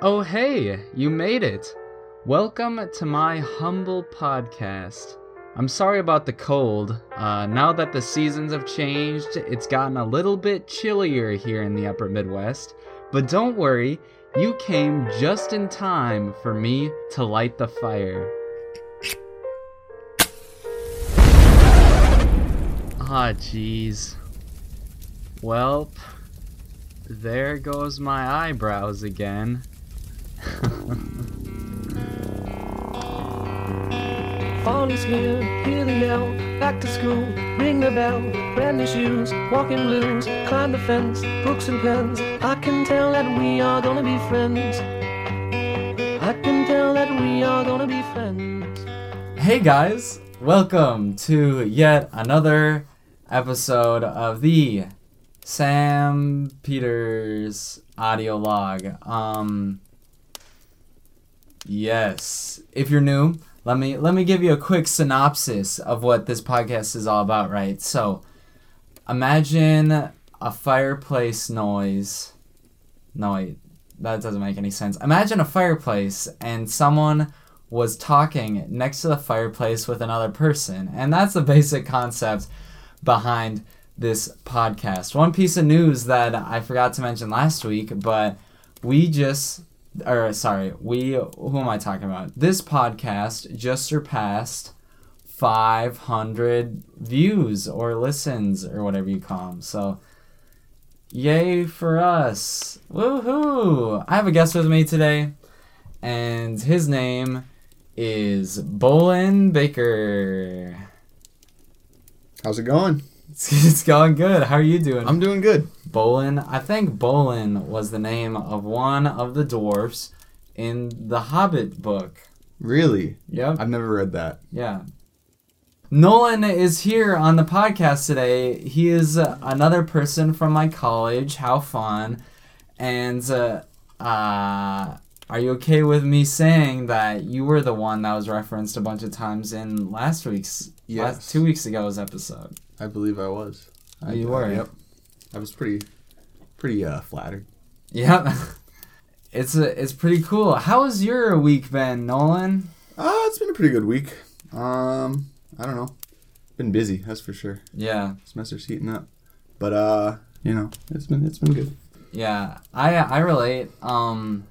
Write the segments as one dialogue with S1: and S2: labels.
S1: Oh, hey, you made it. Welcome to my humble podcast. I'm sorry about the cold. Uh, now that the seasons have changed, it's gotten a little bit chillier here in the upper Midwest. But don't worry, you came just in time for me to light the fire. Ah, jeez. Well, there goes my eyebrows again.
S2: Is here, hear the yell, back to school, ring the bell, brand new shoes, walking blues, climb the fence, books and pens. I can tell that we are gonna be friends. I can tell that we are gonna be friends.
S1: Hey guys, welcome to yet another episode of the Sam Peters audio log. Um yes, if you're new, let me let me give you a quick synopsis of what this podcast is all about, right? So, imagine a fireplace noise. No, wait, that doesn't make any sense. Imagine a fireplace and someone was talking next to the fireplace with another person. And that's the basic concept behind this podcast. One piece of news that I forgot to mention last week, but we just or sorry, we who am I talking about? This podcast just surpassed 500 views or listens or whatever you call them. So yay for us. Woohoo! I have a guest with me today and his name is Bolin Baker.
S3: How's it going?
S1: It's, it's going good. How are you doing?
S3: I'm doing good.
S1: Bolin. I think Bolin was the name of one of the dwarfs in the Hobbit book.
S3: Really?
S1: Yep.
S3: I've never read that.
S1: Yeah. Nolan is here on the podcast today. He is uh, another person from my college. How fun. And uh, uh, are you okay with me saying that you were the one that was referenced a bunch of times in last week's,
S3: Yes.
S1: last, two weeks ago's episode?
S3: I believe I was. I,
S1: You were.
S3: Yep. I was pretty, pretty uh, flattered.
S1: Yep. It's a, it's pretty cool. How has your week been, Nolan?
S3: Uh, it's been a pretty good week. Um, I don't know. Been busy, that's for sure.
S1: Yeah.
S3: Semester's heating up, but uh, you know, it's been it's been good.
S1: Yeah, I I relate. Um,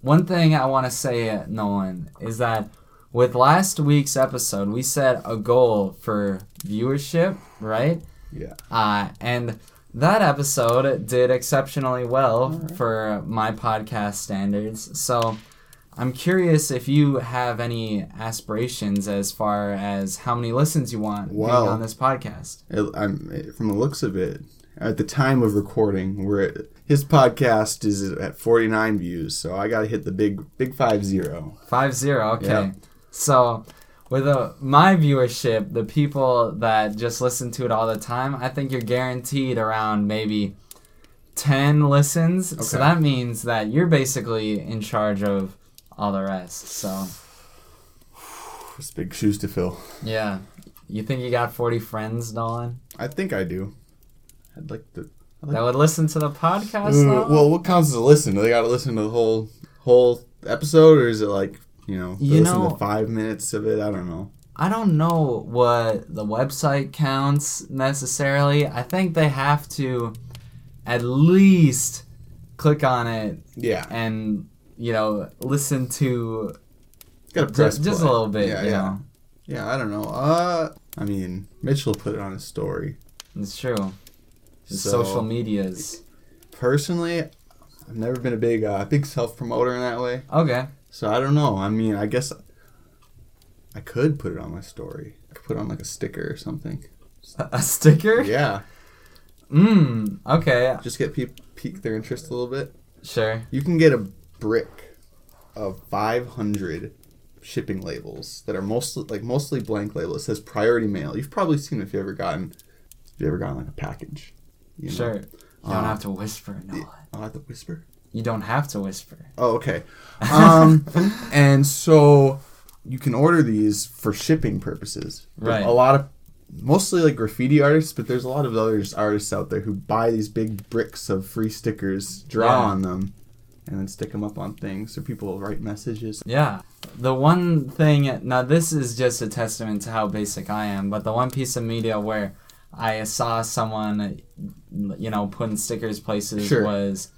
S1: one thing I want to say, Nolan, is that with last week's episode, we set a goal for viewership, right?
S3: Yeah.
S1: Uh, and that episode did exceptionally well
S3: Alright.
S1: for my podcast standards. So I'm curious if you have any aspirations as far as how many listens you want
S3: Well-
S1: on this podcast.
S3: It, I'm from the looks of it. At the time of recording, we're at, his podcast is at 49 views, so I got to hit the big big five zero.
S1: Five zero. Okay.
S3: Yeah.
S1: So with uh my viewership, the people that just listen to it all the time, I think you're guaranteed around maybe ten listens. So that means that you're basically in charge of all the rest. So
S3: It's big shoes to fill.
S1: yeah, you think you got forty friends, Nolan,
S3: I think I do. I'd like to.
S1: that would listen to the podcast?
S3: Well, what counts as a listen? Do they got to listen to the whole whole episode, or is it like you know,
S1: You
S3: listen
S1: know-
S3: to five minutes of it? I don't know.
S1: I don't know what the website counts necessarily. I think they have to at least click on it
S3: Yeah,
S1: and you know listen to
S3: got to press
S1: just,
S3: play.
S1: a little bit.
S3: Yeah, yeah,
S1: know,
S3: yeah. I don't know. Uh, I mean, Mitchell put it on his story.
S1: it's true.
S3: So-
S1: social medias.
S3: Personally, I've never been a big uh, big self promoter in that way,
S1: Okay.
S3: So I don't know. I mean, I guess I could put it on my story. I could put on like a sticker or something.
S1: A, a sticker.
S3: Yeah,
S1: Mm. Okay.
S3: just get people pique their interest a little bit.
S1: Sure.
S3: You can get a brick of 500 shipping labels that are mostly like mostly blank label. It says priority mail. You've probably seen if you ever gotten if you ever gotten like a package. You know?
S1: Sure. You don't
S3: Uh,
S1: have to whisper, No.
S3: I'll have to whisper.
S1: You don't have to whisper.
S3: Oh, okay. Um, and so you can order these for shipping purposes.
S1: Right.
S3: A lot of mostly like graffiti artists, but there's a lot of other artists out there who buy these big bricks of free stickers, draw
S1: Yeah.
S3: on them, and then stick them up on things so people will write messages.
S1: Yeah. The one thing, now this is just a testament to how basic I am, but the one piece of media where I saw someone, you know, putting stickers places
S3: Sure.
S1: was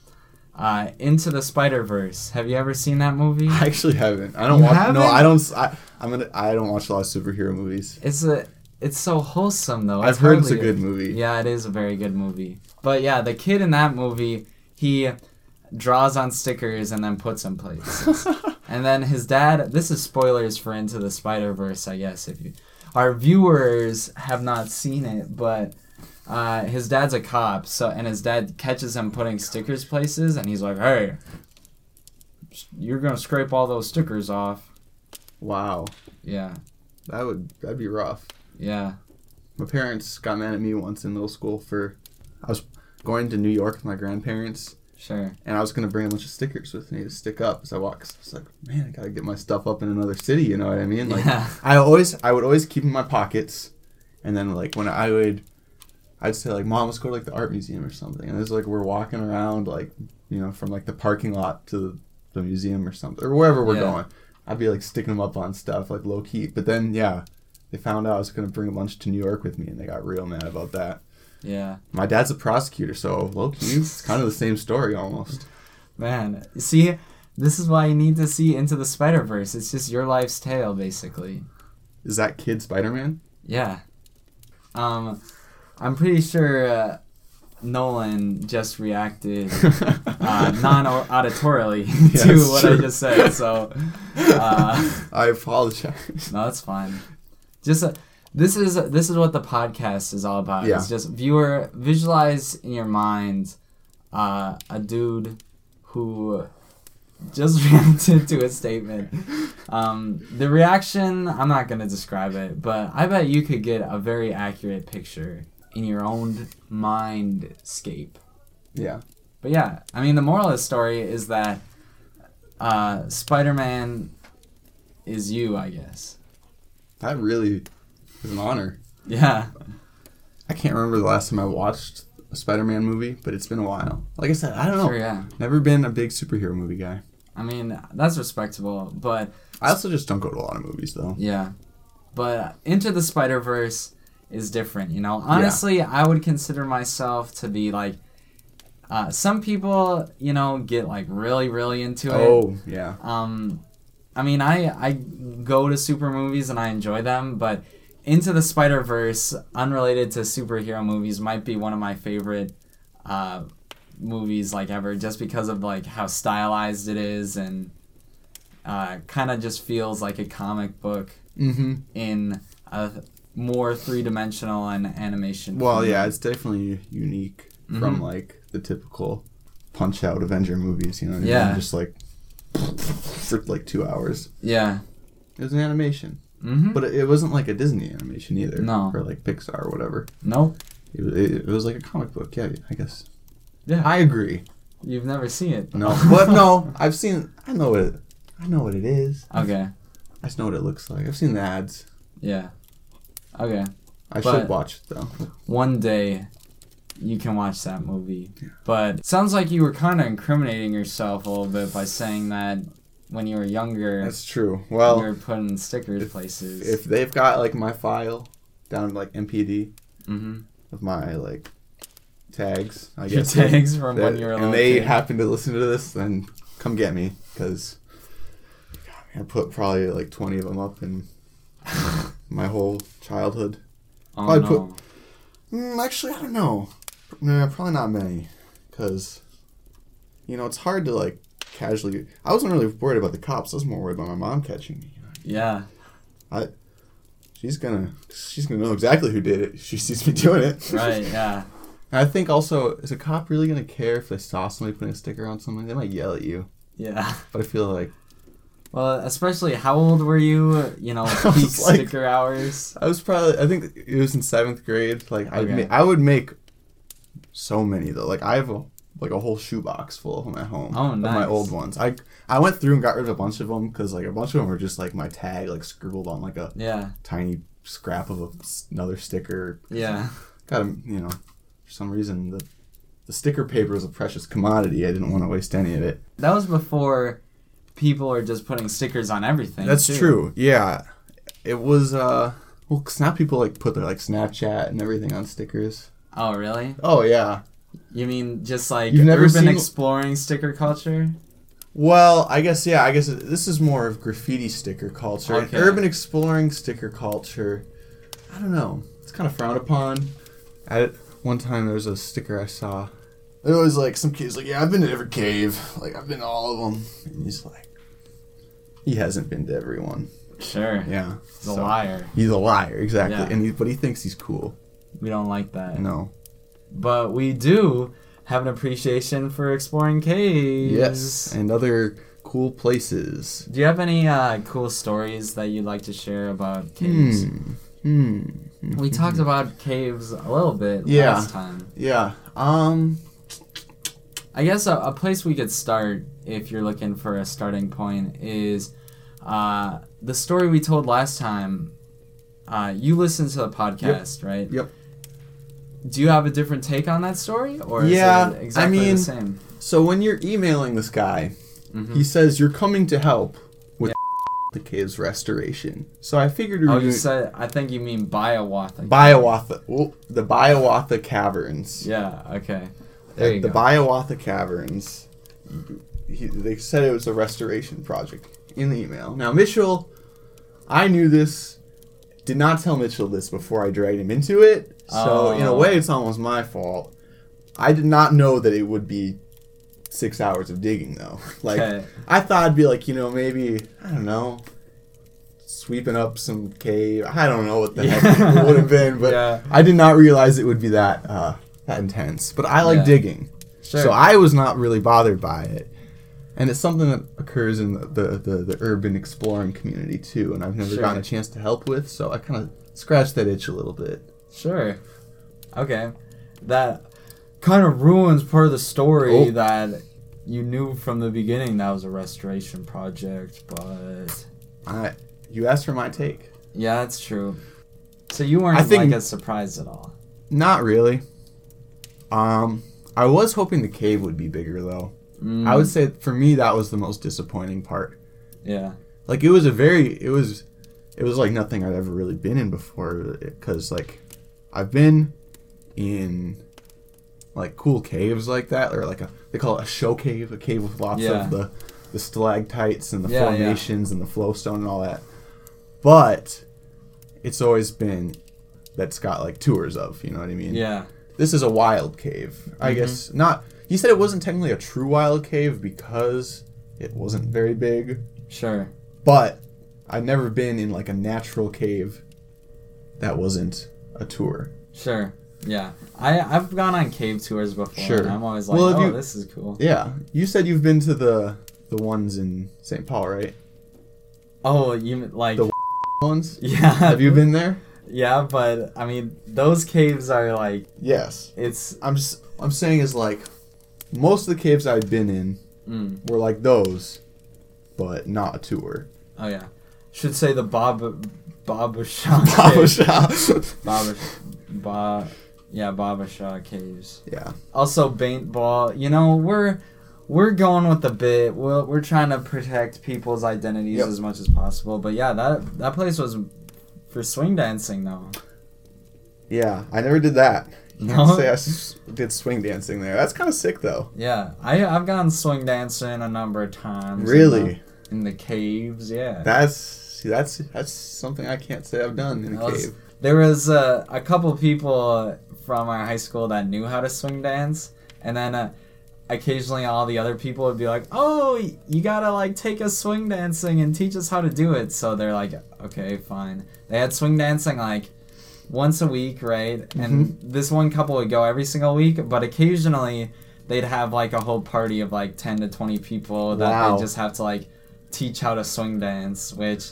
S1: uh, Into the Spider Verse. Have you ever seen that movie?
S3: I actually haven't. I don't
S1: You
S3: watch.
S1: haven't?
S3: No, I don't. I, am gonna. I don't watch a lot of superhero movies.
S1: It's a, it's so wholesome though.
S3: I've
S1: It's
S3: heard it's a good movie.
S1: Yeah, it is a very good movie. But yeah, the kid in that movie, he draws on stickers and then puts them places. and then his dad. This is spoilers for Into the Spider Verse, I guess. If you, our viewers have not seen it, but uh, his dad's a cop. So and his dad catches him putting stickers places, and he's like, "Hey, you're gonna scrape all those stickers off."
S3: Wow,
S1: Yeah,
S3: that would that'd be rough.
S1: yeah,
S3: My parents got mad at me once in middle school for I was going to New York with my grandparents,
S1: sure.
S3: and I was gonna bring a bunch of stickers with me to stick up as I walk. 'cause I was like, man, I gotta get my stuff up in another city. You know what I mean? Like,
S1: yeah,
S3: I always I would always keep in my pockets, and then like when I would, I'd say like, Mom, let's go to like the art museum or something, and it's like we're walking around like you know from like the parking lot to the museum or something or wherever we're
S1: Yeah.
S3: going. I'd be like sticking them up on stuff like low key, but then yeah, they found out I was gonna bring a bunch to New York with me, and they got real mad about that.
S1: yeah.
S3: My dad's a prosecutor, so low key, it's kind of the same story almost.
S1: Man, see, this is why you need to see Into the Spider Verse. It's just your life's tale, basically.
S3: Is that kid Spider Man?
S1: Yeah. Um, I'm pretty sure uh, Nolan just reacted uh, non-auditorially
S3: Yeah,
S1: to what I just said. So, uh,
S3: I apologize.
S1: no, that's fine. Just uh, this is this is what the podcast is all about.
S3: Yeah.
S1: It's just viewer visualize in your mind uh, a dude who just reacted to a statement. Um, the reaction, I'm not gonna describe it, but I bet you could get a very accurate picture in your own mindscape.
S3: Yeah.
S1: But yeah, I mean, the moral of the story is that uh, Spider-Man is you, I guess.
S3: That really is an honor.
S1: Yeah.
S3: I can't remember the last time I watched a Spider-Man movie, but it's been a while. Like I said, I don't know.
S1: Sure, yeah.
S3: Never been a big superhero movie guy.
S1: I mean, that's respectable, but
S3: I also just don't go to a lot of movies though.
S1: yeah. But Into the Spider Verse is different, you know? Honestly, I would consider myself to be like. Uh, some people, you know, get like really, really into it.
S3: Oh yeah.
S1: Um, I mean, I I go to super movies and I enjoy them, but Into the Spider Verse, unrelated to superhero movies, might be one of my favorite uh, movies like ever, just because of like how stylized it is and uh, kind of just feels like a comic book
S3: Mm-hmm.
S1: in a more three dimensional and animation.
S3: Well, yeah, it's definitely unique from
S1: Mhm.
S3: like the typical punch out Avenger movies. You know, what I mean?
S1: Yeah.
S3: just like for like two hours.
S1: yeah.
S3: It was an animation,
S1: Mm-hmm.
S3: but it, it wasn't like a Disney animation either.
S1: No.
S3: or like Pixar or whatever.
S1: No,
S3: It, was- it, it was like a comic book. Yeah, I guess.
S1: Yeah.
S3: I agree.
S1: You've never seen it.
S3: No, but no, I've seen. I know what. It, I know what it is.
S1: Okay.
S3: I just know what it looks like. I've seen the ads.
S1: Yeah. Okay.
S3: I
S1: But-
S3: should watch it though.
S1: one day you can watch that movie. But it sounds like you were kind of incriminating yourself a little bit by saying that when you were younger,
S3: That's true.
S1: Well you
S3: Well,
S1: were putting stickers places.
S3: if they've got like my file down like MPD
S1: mm-hmm.
S3: of my like tags, I
S1: Your
S3: guess
S1: tags from when you were
S3: and they happen to listen to this, then come get me because I put probably like twenty of them up in my whole childhood.
S1: oh,
S3: probably
S1: no.
S3: put- Mm, actually, I don't know. Nah, probably not many, because you know it's hard to like casually. I wasn't really worried about the cops. I was more worried about my mom catching me.
S1: Yeah. I.
S3: She's gonna, she's gonna know exactly who did it. She sees me doing it.
S1: Right. Yeah.
S3: I think also, is a cop really gonna care if they saw somebody putting a sticker on something? They might yell at you.
S1: Yeah.
S3: But I feel like
S1: Well, especially how old were you? You know,
S3: I
S1: peak
S3: like-
S1: sticker hours.
S3: I was probably. I think it was in seventh grade. Like I,
S1: Okay.
S3: ma- I would make so many though. Like I have a like a whole shoebox full of them at home.
S1: Oh,
S3: Of my old ones. I I went through and got rid of a bunch of them because like a bunch of them were just like my tag like scribbled on like a
S1: Yeah.
S3: tiny scrap of a, another sticker.
S1: Yeah.
S3: Got them. you know, for some reason the the sticker paper is a precious commodity. I didn't want to waste any of it.
S1: That was before people are just putting stickers on everything.
S3: That's
S1: too.
S3: true. Yeah, it was. uh Well, 'cause now people like put their like Snapchat and everything on stickers.
S1: Oh, really?
S3: Oh yeah.
S1: You mean just like
S3: You've never
S1: urban
S3: seen-
S1: exploring sticker culture?
S3: Well, I guess yeah. I guess this is more of graffiti sticker culture.
S1: Okay.
S3: Urban exploring sticker culture. I don't know. It's kind of frowned upon. At one time, there was a sticker I saw. It was like some kid's like, "Yeah, I've been to every cave. Like I've been to all of them." And he's like, he hasn't been to everyone.
S1: Sure.
S3: Yeah,
S1: The
S3: So-
S1: liar.
S3: He's a liar, exactly.
S1: Yeah.
S3: And he, but he thinks he's cool.
S1: We don't like that.
S3: No.
S1: But we do have an appreciation for exploring caves.
S3: Yes, and other cool places.
S1: Do you have any uh, cool stories that you'd like to share about caves?
S3: Hmm. Hmm.
S1: We talked about caves a little bit
S3: Yeah.
S1: last time.
S3: Yeah. Um.
S1: I guess a, a place we could start if you're looking for a starting point is uh, the story we told last time. Uh, you listened to the podcast, right?
S3: Yep.
S1: Do you have a different take on that story, or is
S3: Yeah,
S1: it
S3: I
S1: exactly
S3: mean-
S1: the same?
S3: So when you're emailing this guy,
S1: Mhm.
S3: he says you're coming to help with the cave's restoration. So I figured
S1: Oh, you said I think you mean Biowatha.
S3: Biowatha, oh, the Biowatha Caverns.
S1: Yeah. Okay. There you
S3: the
S1: go.
S3: Biowatha Caverns. He, they said it was a restoration project in the email. Now Mitchell, I knew this. Did not tell Mitchell this before I dragged him into it. So in a
S1: Oh.
S3: way, it's almost my fault. I did not know that it would be six hours of digging though. Like
S1: Okay.
S3: I thought it'd be like you know maybe I don't know. Sweeping up some cave. I don't know what the heck it would have been, but
S1: Yeah.
S3: I did not realize it would be that uh, that intense. But I like
S1: Yeah.
S3: digging.
S1: Sure.
S3: So I was not really bothered by it. And it's something that occurs in the, the, the, the urban exploring community too, and I've never
S1: Sure.
S3: gotten a chance to help with, so I kind of scratched that itch a little bit.
S1: Sure. Okay. That kind of ruins part of the story
S3: Oh.
S1: that you knew from the beginning that was a restoration project, but
S3: I, you asked for my take.
S1: yeah, that's true. So you weren't
S3: I think-
S1: like as surprised at all.
S3: Not really. Um, I was hoping the cave would be bigger though.
S1: Mm,
S3: I would say for me that was the most disappointing part.
S1: Yeah.
S3: Like it was a very, it was, it was like nothing I'd ever really been in before. Because like, I've been in like cool caves like that, or like a they call it a show cave, a cave with lots
S1: Yeah.
S3: of the the stalactites and the
S1: Yeah, yeah.
S3: formations and the flowstone and all that. But it's always been that's got like tours of, you know what I mean?
S1: Yeah.
S3: This is a wild cave. I
S1: Mhm.
S3: guess not. He said it wasn't technically a true wild cave because it wasn't very big,
S1: Sure.
S3: but I've never been in like a natural cave that wasn't a tour.
S1: Sure. Yeah. I I've gone on cave tours before.
S3: Sure.
S1: And I'm always like,
S3: Well,
S1: oh,
S3: you-
S1: this is cool.
S3: Yeah, you said you've been to the the ones in St. Paul, right?
S1: Oh, you like
S3: The- Ones.
S1: yeah.
S3: Have you been there?
S1: Yeah, but I mean, those caves are like
S3: Yes.
S1: it's.
S3: I'm just I'm saying is like most of the caves I've been in
S1: Mm,
S3: were like those, but not a tour.
S1: oh yeah. Should say the Bob Baba Shah
S3: Baba. Shah.
S1: Baba, ba, yeah, Baba Shah caves.
S3: yeah.
S1: Also, paintball. You know, we're we're going with the bit. We're, we're trying to protect people's identities
S3: Yep.
S1: as much as possible. But yeah, that that place was for swing dancing though.
S3: Yeah, I never did that.
S1: No?
S3: can't say I s- did swing dancing there. That's kind of sick though.
S1: Yeah, I I've gone swing dancing a number of times. in
S3: Really?
S1: the- In the, caves, yeah.
S3: That's see, that's that's something I can't say I've done in a
S1: was-
S3: cave.
S1: There was uh, a couple people from our high school that knew how to swing dance, and then uh, occasionally all the other people would be like, "Oh, you gotta like take us swing dancing and teach us how to do it." So they're like, "Okay, fine." They had swing dancing like once a week, right? And this one couple would go every single week, but occasionally they'd have like a whole party of like ten to twenty people that
S3: Wow.
S1: they just have to like teach how to swing dance, which.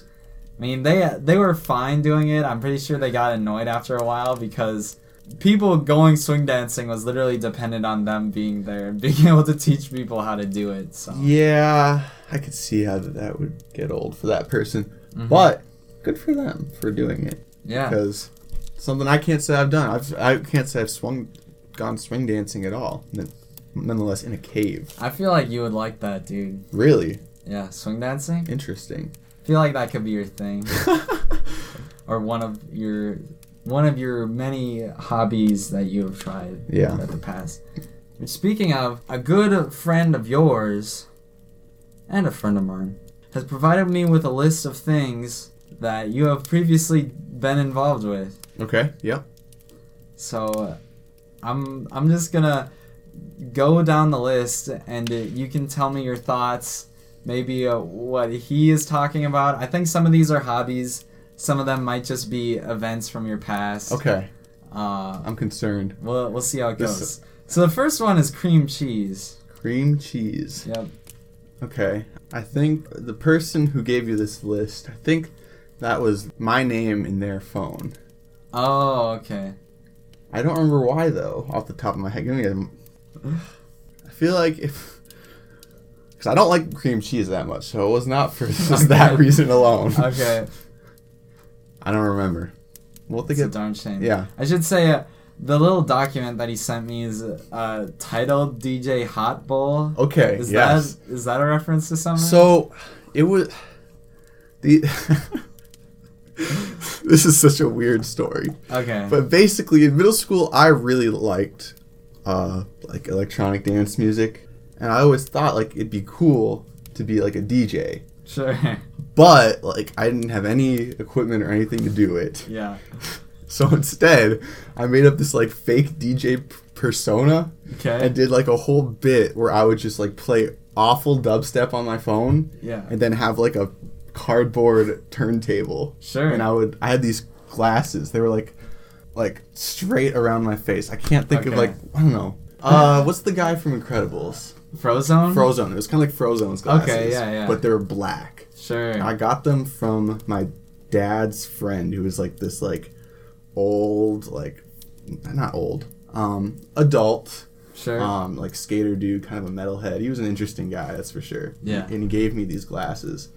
S1: I mean, they they were fine doing it. I'm pretty sure they got annoyed after a while because people going swing dancing was literally dependent on them being there and being able to teach people how to do it. So
S3: Yeah, I could see how that, would get old for that person,
S1: Mhm.
S3: but good for them for doing it
S1: yeah,
S3: because something I can't say I've done. I've I can't say I've swung gone swing dancing at all. Nonetheless, in a cave.
S1: I feel like you would like that, dude.
S3: Really
S1: Yeah, swing dancing.
S3: interesting.
S1: I feel like that could be your thing, or one of your one of your many hobbies that you have tried
S3: Yeah.
S1: at the past. Speaking of, a good friend of yours and a friend of mine has provided me with a list of things that you have previously been involved with.
S3: Okay. Yep.
S1: So uh, I'm I'm just gonna go down the list and uh, you can tell me your thoughts. Maybe uh, what he is talking about. I think some of these are hobbies. Some of them might just be events from your past.
S3: Okay.
S1: Uh,
S3: I'm concerned.
S1: we'll we'll see how it
S3: This-
S1: goes. So the first one is cream cheese.
S3: Cream cheese.
S1: Yep.
S3: Okay. I think the person who gave you this list, I think that was my name in their phone.
S1: Oh, okay.
S3: I don't remember why though, off the top of my head. Give me a. I feel like if. Because I don't like cream cheese that much, so it was not for just that reason alone.
S1: Okay.
S3: I don't remember. We'll think
S1: It's a darn shame.
S3: Yeah.
S1: I should say uh, the little document that he sent me is uh, titled DJ Hot Bowl.
S3: Okay.
S1: Is
S3: yes.
S1: that is that a reference to something?
S3: So it was the. this is such a weird story,
S1: okay.
S3: but basically in middle school I really liked, uh, like electronic dance music, and I always thought like it'd be cool to be like a DJ.
S1: sure.
S3: But like I didn't have any equipment or anything to do it.
S1: yeah.
S3: So instead, I made up this like fake DJ p- persona
S1: Okay.
S3: and did like a whole bit where I would just like play awful dubstep on my phone
S1: yeah.
S3: and then have like a cardboard turntable.
S1: Sure.
S3: And I would I had these glasses. They were like like straight around my face. I can't think of like I don't know. Uh what's the guy from Incredibles?
S1: Frozone.
S3: Frozone. It was kind of like Frozone's glasses.
S1: Okay, yeah, yeah.
S3: But they were black.
S1: Sure.
S3: I got them from my dad's friend who was like this like old like not old um adult
S1: sure.
S3: um like skater dude kind of a metalhead he was an interesting guy that's for sure
S1: Yeah.
S3: and he gave me these glasses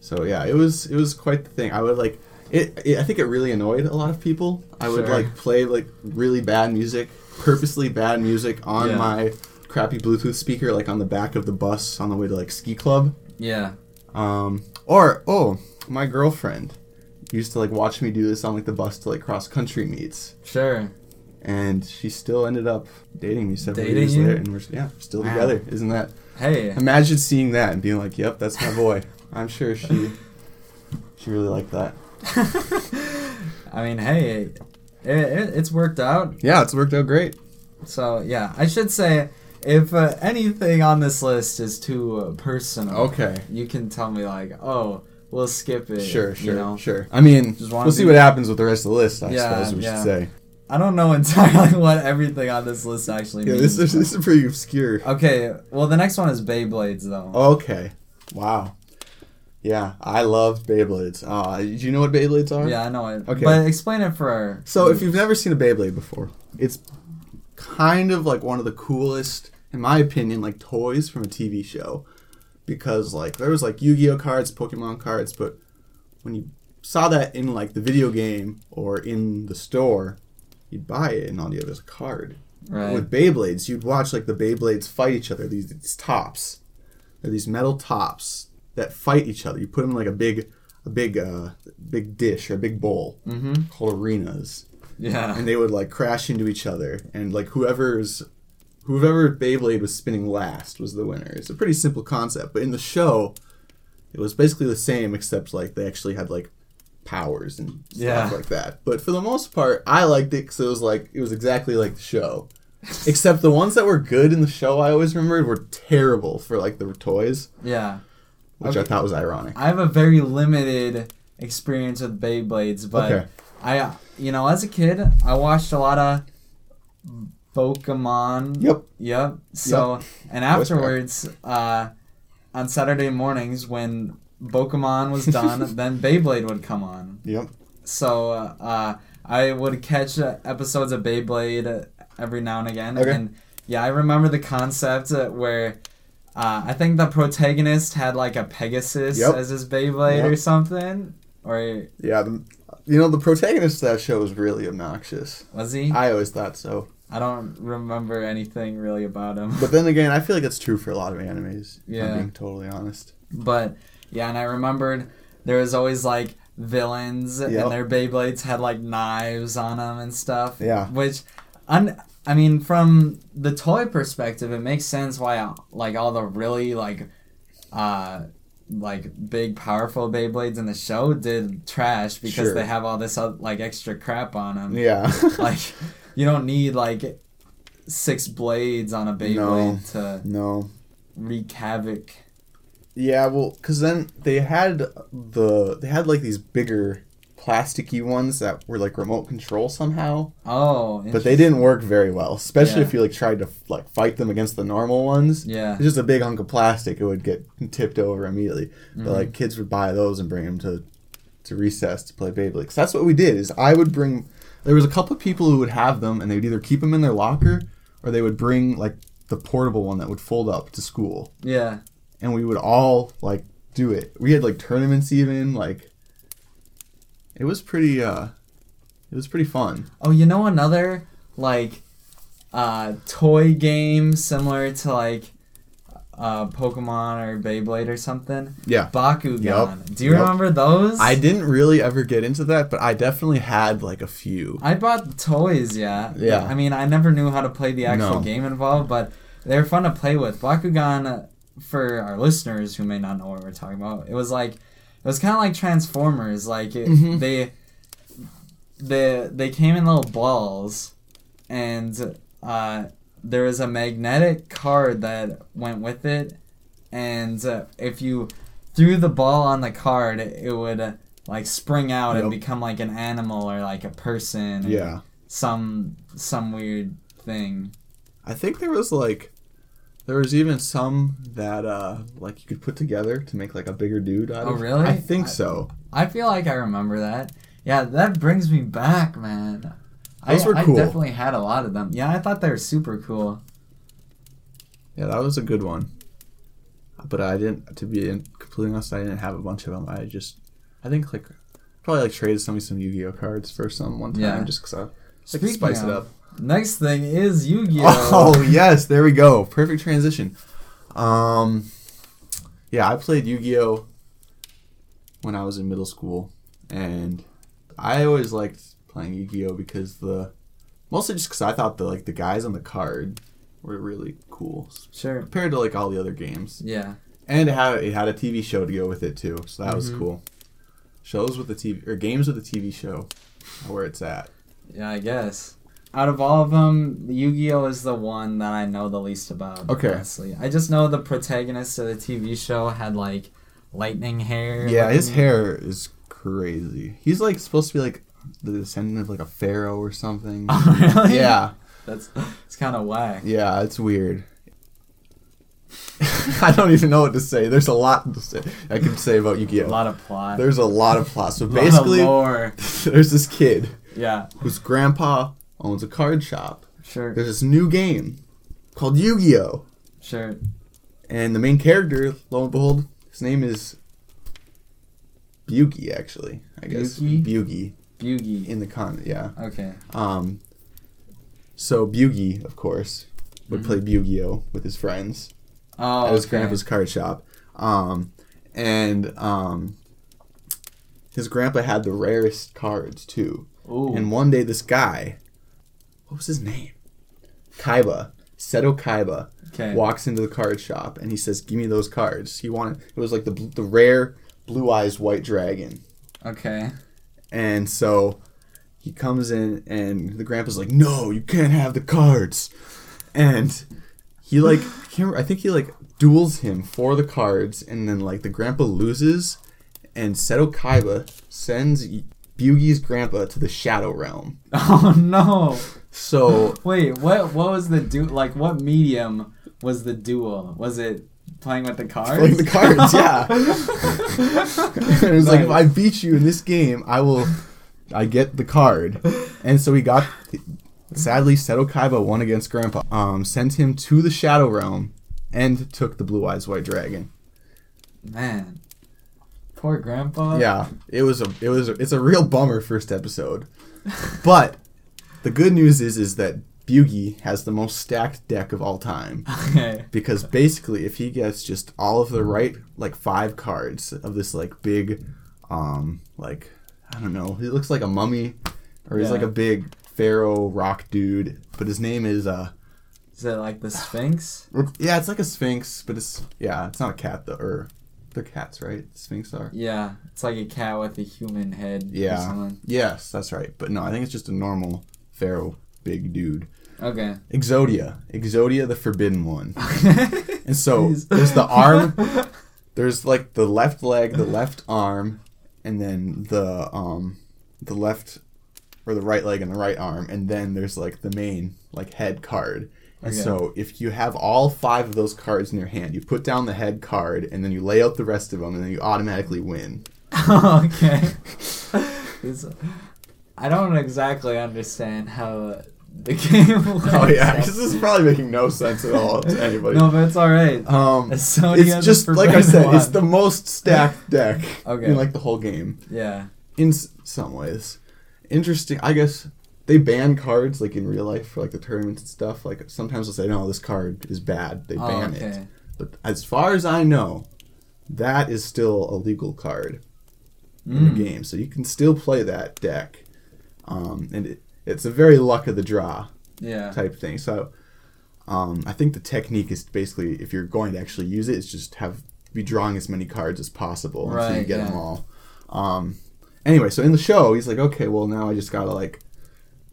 S3: so yeah it was it was quite the thing i would like it, it i think it really annoyed a lot of people i would
S1: Sure.
S3: like play like really bad music purposely bad music on
S1: Yeah.
S3: my crappy bluetooth speaker like on the back of the bus on the way to like ski club
S1: yeah.
S3: um, or oh, my girlfriend used to like watch me do this on like the bus to like cross country meets,
S1: Sure.
S3: and she still ended up dating me several
S1: Dating
S3: years
S1: you?
S3: later, and we're yeah still
S1: Wow.
S3: together. Isn't that?
S1: Hey.
S3: Imagine seeing that and being like, "Yep, that's my boy." I'm sure she she really liked that.
S1: I mean, hey, it, it, it's worked out.
S3: Yeah, it's worked out great.
S1: So yeah, I should say if uh, anything on this list is too uh, personal,
S3: Okay.
S1: you can tell me like, oh, we'll skip it.
S3: Sure,
S1: you
S3: sure,
S1: know?
S3: sure. I mean,
S1: Just
S3: we'll see
S1: be-
S3: what happens with the rest of the list. I
S1: Yeah,
S3: suppose we
S1: yeah.
S3: should say.
S1: I don't know entirely what everything on this list actually
S3: Yeah,
S1: means.
S3: this is this is pretty obscure.
S1: Okay, well the next one is Beyblades though.
S3: Okay. Wow. Yeah, I love Beyblades. Uh, do you know what Beyblades are?
S1: Yeah, I know it.
S3: Okay.
S1: But explain it for our.
S3: So if you've never seen a Beyblade before, it's kind of like one of the coolest, in my opinion, like toys from a TV show. Because like there was like Yu-Gi-Oh cards, Pokemon cards, but when you saw that in like the video game or in the store, you'd buy it and all you have is a card.
S1: right.
S3: With Beyblades, you'd watch like the Beyblades fight each other. These, these tops, they're these metal tops that fight each other. You put them in like a big, a big, uh, big dish or a big bowl
S1: mm-hmm.
S3: called arenas
S1: Yeah.
S3: and they would like crash into each other and like whoever's whoever Beyblade was spinning last was the winner. It's a pretty simple concept, but in the show it was basically the same except like they actually had like powers and stuff
S1: Yeah.
S3: like that. But for the most part, I liked it cuz it was like it was exactly like the show. Except the ones that were good in the show I always remembered were terrible for like the toys,
S1: yeah.
S3: Which I
S1: Okay.
S3: thought was ironic.
S1: I have a very limited experience with Beyblades, but
S3: Okay.
S1: I, you know, as a kid, I watched a lot of Pokemon.
S3: Yep.
S1: Yep. So, and afterwards, uh, on Saturday mornings when Pokemon was done, then Beyblade would come on.
S3: Yep.
S1: So, uh, I would catch uh, episodes of Beyblade every now and again.
S3: Okay.
S1: And yeah, I remember the concept uh, where uh, I think the protagonist had like a Pegasus
S3: Yep.
S1: as his Beyblade
S3: Yep.
S1: or something. Or
S3: Yeah, the, you know the protagonist of that show was really obnoxious.
S1: was he?
S3: I always thought so.
S1: I don't remember anything really about him.
S3: But then again, I feel like that's true for a lot of animes. If
S1: Yeah.
S3: I'm being totally honest.
S1: But yeah, and I remembered there was always like villains,
S3: Yep.
S1: and their Beyblades had like knives on them and stuff.
S3: Yeah.
S1: Which, un- I mean, from the toy perspective, it makes sense why like all the really like, uh, like big powerful Beyblades in the show did trash because
S3: Sure.
S1: they have all this uh, like extra crap on them.
S3: Yeah.
S1: Like, you don't need like six blades on a Beyblade to
S3: no.
S1: wreak havoc.
S3: Yeah, well, because then they had the they had like these bigger plasticky ones that were like remote control somehow,
S1: Oh,
S3: but they didn't work very well. Especially
S1: Yeah.
S3: if you like tried to like fight them against the normal ones.
S1: Yeah.
S3: It's just a big hunk of plastic. It would get tipped over immediately.
S1: Mm-hmm.
S3: But like kids would buy those and bring them to to recess to play Beyblade. 'Cause that's what we did. Is I would bring. There was a couple of people who would have them, and they would either keep them in their locker, or they would bring like the portable one that would fold up to school,
S1: Yeah.
S3: and we would all like do it. We had like tournaments even. Like it was pretty. uh It was pretty fun.
S1: Oh, you know another like uh toy game similar to like uh Pokemon or Beyblade or something?
S3: Yeah.
S1: Bakugan.
S3: Yup.
S1: Do you
S3: Yup.
S1: remember those?
S3: I didn't really ever get into that, but I definitely had like a few.
S1: I bought toys, yeah.
S3: Yeah.
S1: I mean, I never knew how to play the actual
S3: No.
S1: game involved, but they're fun to play with. Bakugan, uh, for our listeners who may not know what we're talking about, it was like it was kind of like Transformers. Like it,
S3: Mhm.
S1: they, they they came in little balls, and uh, there was a magnetic card that went with it, and uh, if you threw the ball on the card, it would. Uh, like spring out and become like an animal or like a person.
S3: Yeah.
S1: Some some weird thing.
S3: I think there was like there was even some that uh like you could put together to make like a bigger dude out
S1: Oh,
S3: of.
S1: really?
S3: I think
S1: I-
S3: so.
S1: I feel like I remember that. Yeah, that brings me back, man.
S3: Those
S1: I,
S3: were
S1: I definitely had a lot of them. Yeah, I thought they were super cool.
S3: Yeah, that was a good one. But I didn't to be completely honest, I didn't have a bunch of them. I just I think like probably like traded somebody some Yu-Gi-Oh cards for some one time
S1: Yeah.
S3: just cuz I like
S1: Speaking
S3: spice it up.
S1: Next thing is Yu-Gi-Oh.
S3: Oh yes, there we go. Perfect transition. Um, yeah, I played Yu-Gi-Oh when I was in middle school, and I always liked playing Yu-Gi-Oh because the mostly just because I thought the like the guys on the card were really cool
S1: Sure.
S3: compared to like all the other games,
S1: Yeah.
S3: and it had it had a TV show to go with it too, so that was
S1: Mhm.
S3: cool. Shows with the TV or games with the TV show, where it's at.
S1: Yeah, I guess. Out of all of them, Yu-Gi-Oh is the one that I know the least about.
S3: Okay.
S1: Honestly, I just know the protagonist of the TV show had like lightning hair.
S3: Yeah, his hair is crazy. He's like supposed to be like the descendant of like a pharaoh or something.
S1: Oh, really?
S3: yeah,
S1: That's it's kind of whack.
S3: yeah, it's weird. I don't even know what to say. There's a lot to say. I could say about Yu-Gi-Oh.
S1: A lot of plot.
S3: There's a lot of plot. So
S1: A lot of
S3: basically, there's this kid
S1: Yeah,
S3: whose grandpa owns a card shop.
S1: sure,
S3: There's this new game called Yu-Gi-Oh,
S1: sure.
S3: and the main character, lo and behold, his name is Bugi. Actually, I guess
S1: Bugi?
S3: Bugi in the con. Yeah.
S1: Okay.
S3: Um, so Bugi, of course, would
S1: Mhm.
S3: play Yu-Gi-Oh with his friends
S1: Oh,
S3: at his
S1: okay.
S3: grandpa's card shop. Um, and um, his grandpa had the rarest cards too.
S1: Ooh.
S3: And one day, this guy, what was his name? Kaiba, Seto Kaiba,
S1: okay.
S3: walks into the card shop and he says, "Give me those cards." He wanted it was like the the rare blue eyes white dragon.
S1: Okay.
S3: And so he comes in, and the grandpa's like, "No, you can't have the cards." And he like, I, can't remember, I think he like duels him for the cards, and then like the grandpa loses, and Seto Kaiba sends Bugi's grandpa to the Shadow Realm.
S1: Oh no.
S3: So
S1: Wait, what? What was the du? Like, what medium was the duel? Was it playing with the cards?
S3: Playing the cards, yeah. and it was like, if I beat you in this game, I will, I get the card. And so he got, sadly, Seto Kaiba won against Grandpa. Um, sent him to the Shadow Realm, and took the Blue Eyes White Dragon.
S1: Man, poor grandpa.
S3: Yeah, it was a, it was, a, it's a real bummer first episode. But the good news is, is that Bugie has the most stacked deck of all time
S1: Okay.
S3: because basically if he gets just all of the right like five cards of this like big um like I don't know, he looks like a mummy or he's
S1: Yeah.
S3: like a big pharaoh rock dude, but his name is uh
S1: Is it like the Sphinx?
S3: yeah, it's like a sphinx, but it's yeah, it's not a cat though or they're cats, right? Sphinx are.
S1: Yeah, it's like a cat with a human head. Or
S3: Yeah.
S1: something.
S3: Yes, that's right. But no, I think it's just a normal pharaoh big dude.
S1: Okay.
S3: Exodia. Exodia the forbidden one. And so there's the arm there's like the left leg, the left arm, and then the um the left or the right leg and the right arm, and then there's like the main like head card. And
S1: Okay.
S3: so if you have all five of those cards in your hand, you put down the head card and then you lay out the rest of them and then you automatically win.
S1: okay. I don't exactly understand how the game works.
S3: Oh yeah, this is probably making no sense at all to anybody.
S1: No, but it's alright.
S3: Um,
S1: Exodia the
S3: it's just like I said, it's the most stacked deck
S1: Okay.
S3: in like the whole game.
S1: Yeah.
S3: in s- some ways. Interesting. I guess they ban cards like in real life for like the tournaments and stuff. Like sometimes they'll say, "No, this card is bad." They
S1: Oh,
S3: ban
S1: okay.
S3: it. But as far as I know, that is still a legal card in
S1: Mm.
S3: the game, so you can still play that deck. Um, and it, it's a very luck of the draw
S1: Yeah.
S3: type thing. So um, I think the technique is basically if you're going to actually use it, it, is just have be drawing as many cards as possible until you
S1: Right,
S3: get them all. Um, anyway, so in the show, he's like, okay, well now I just gotta like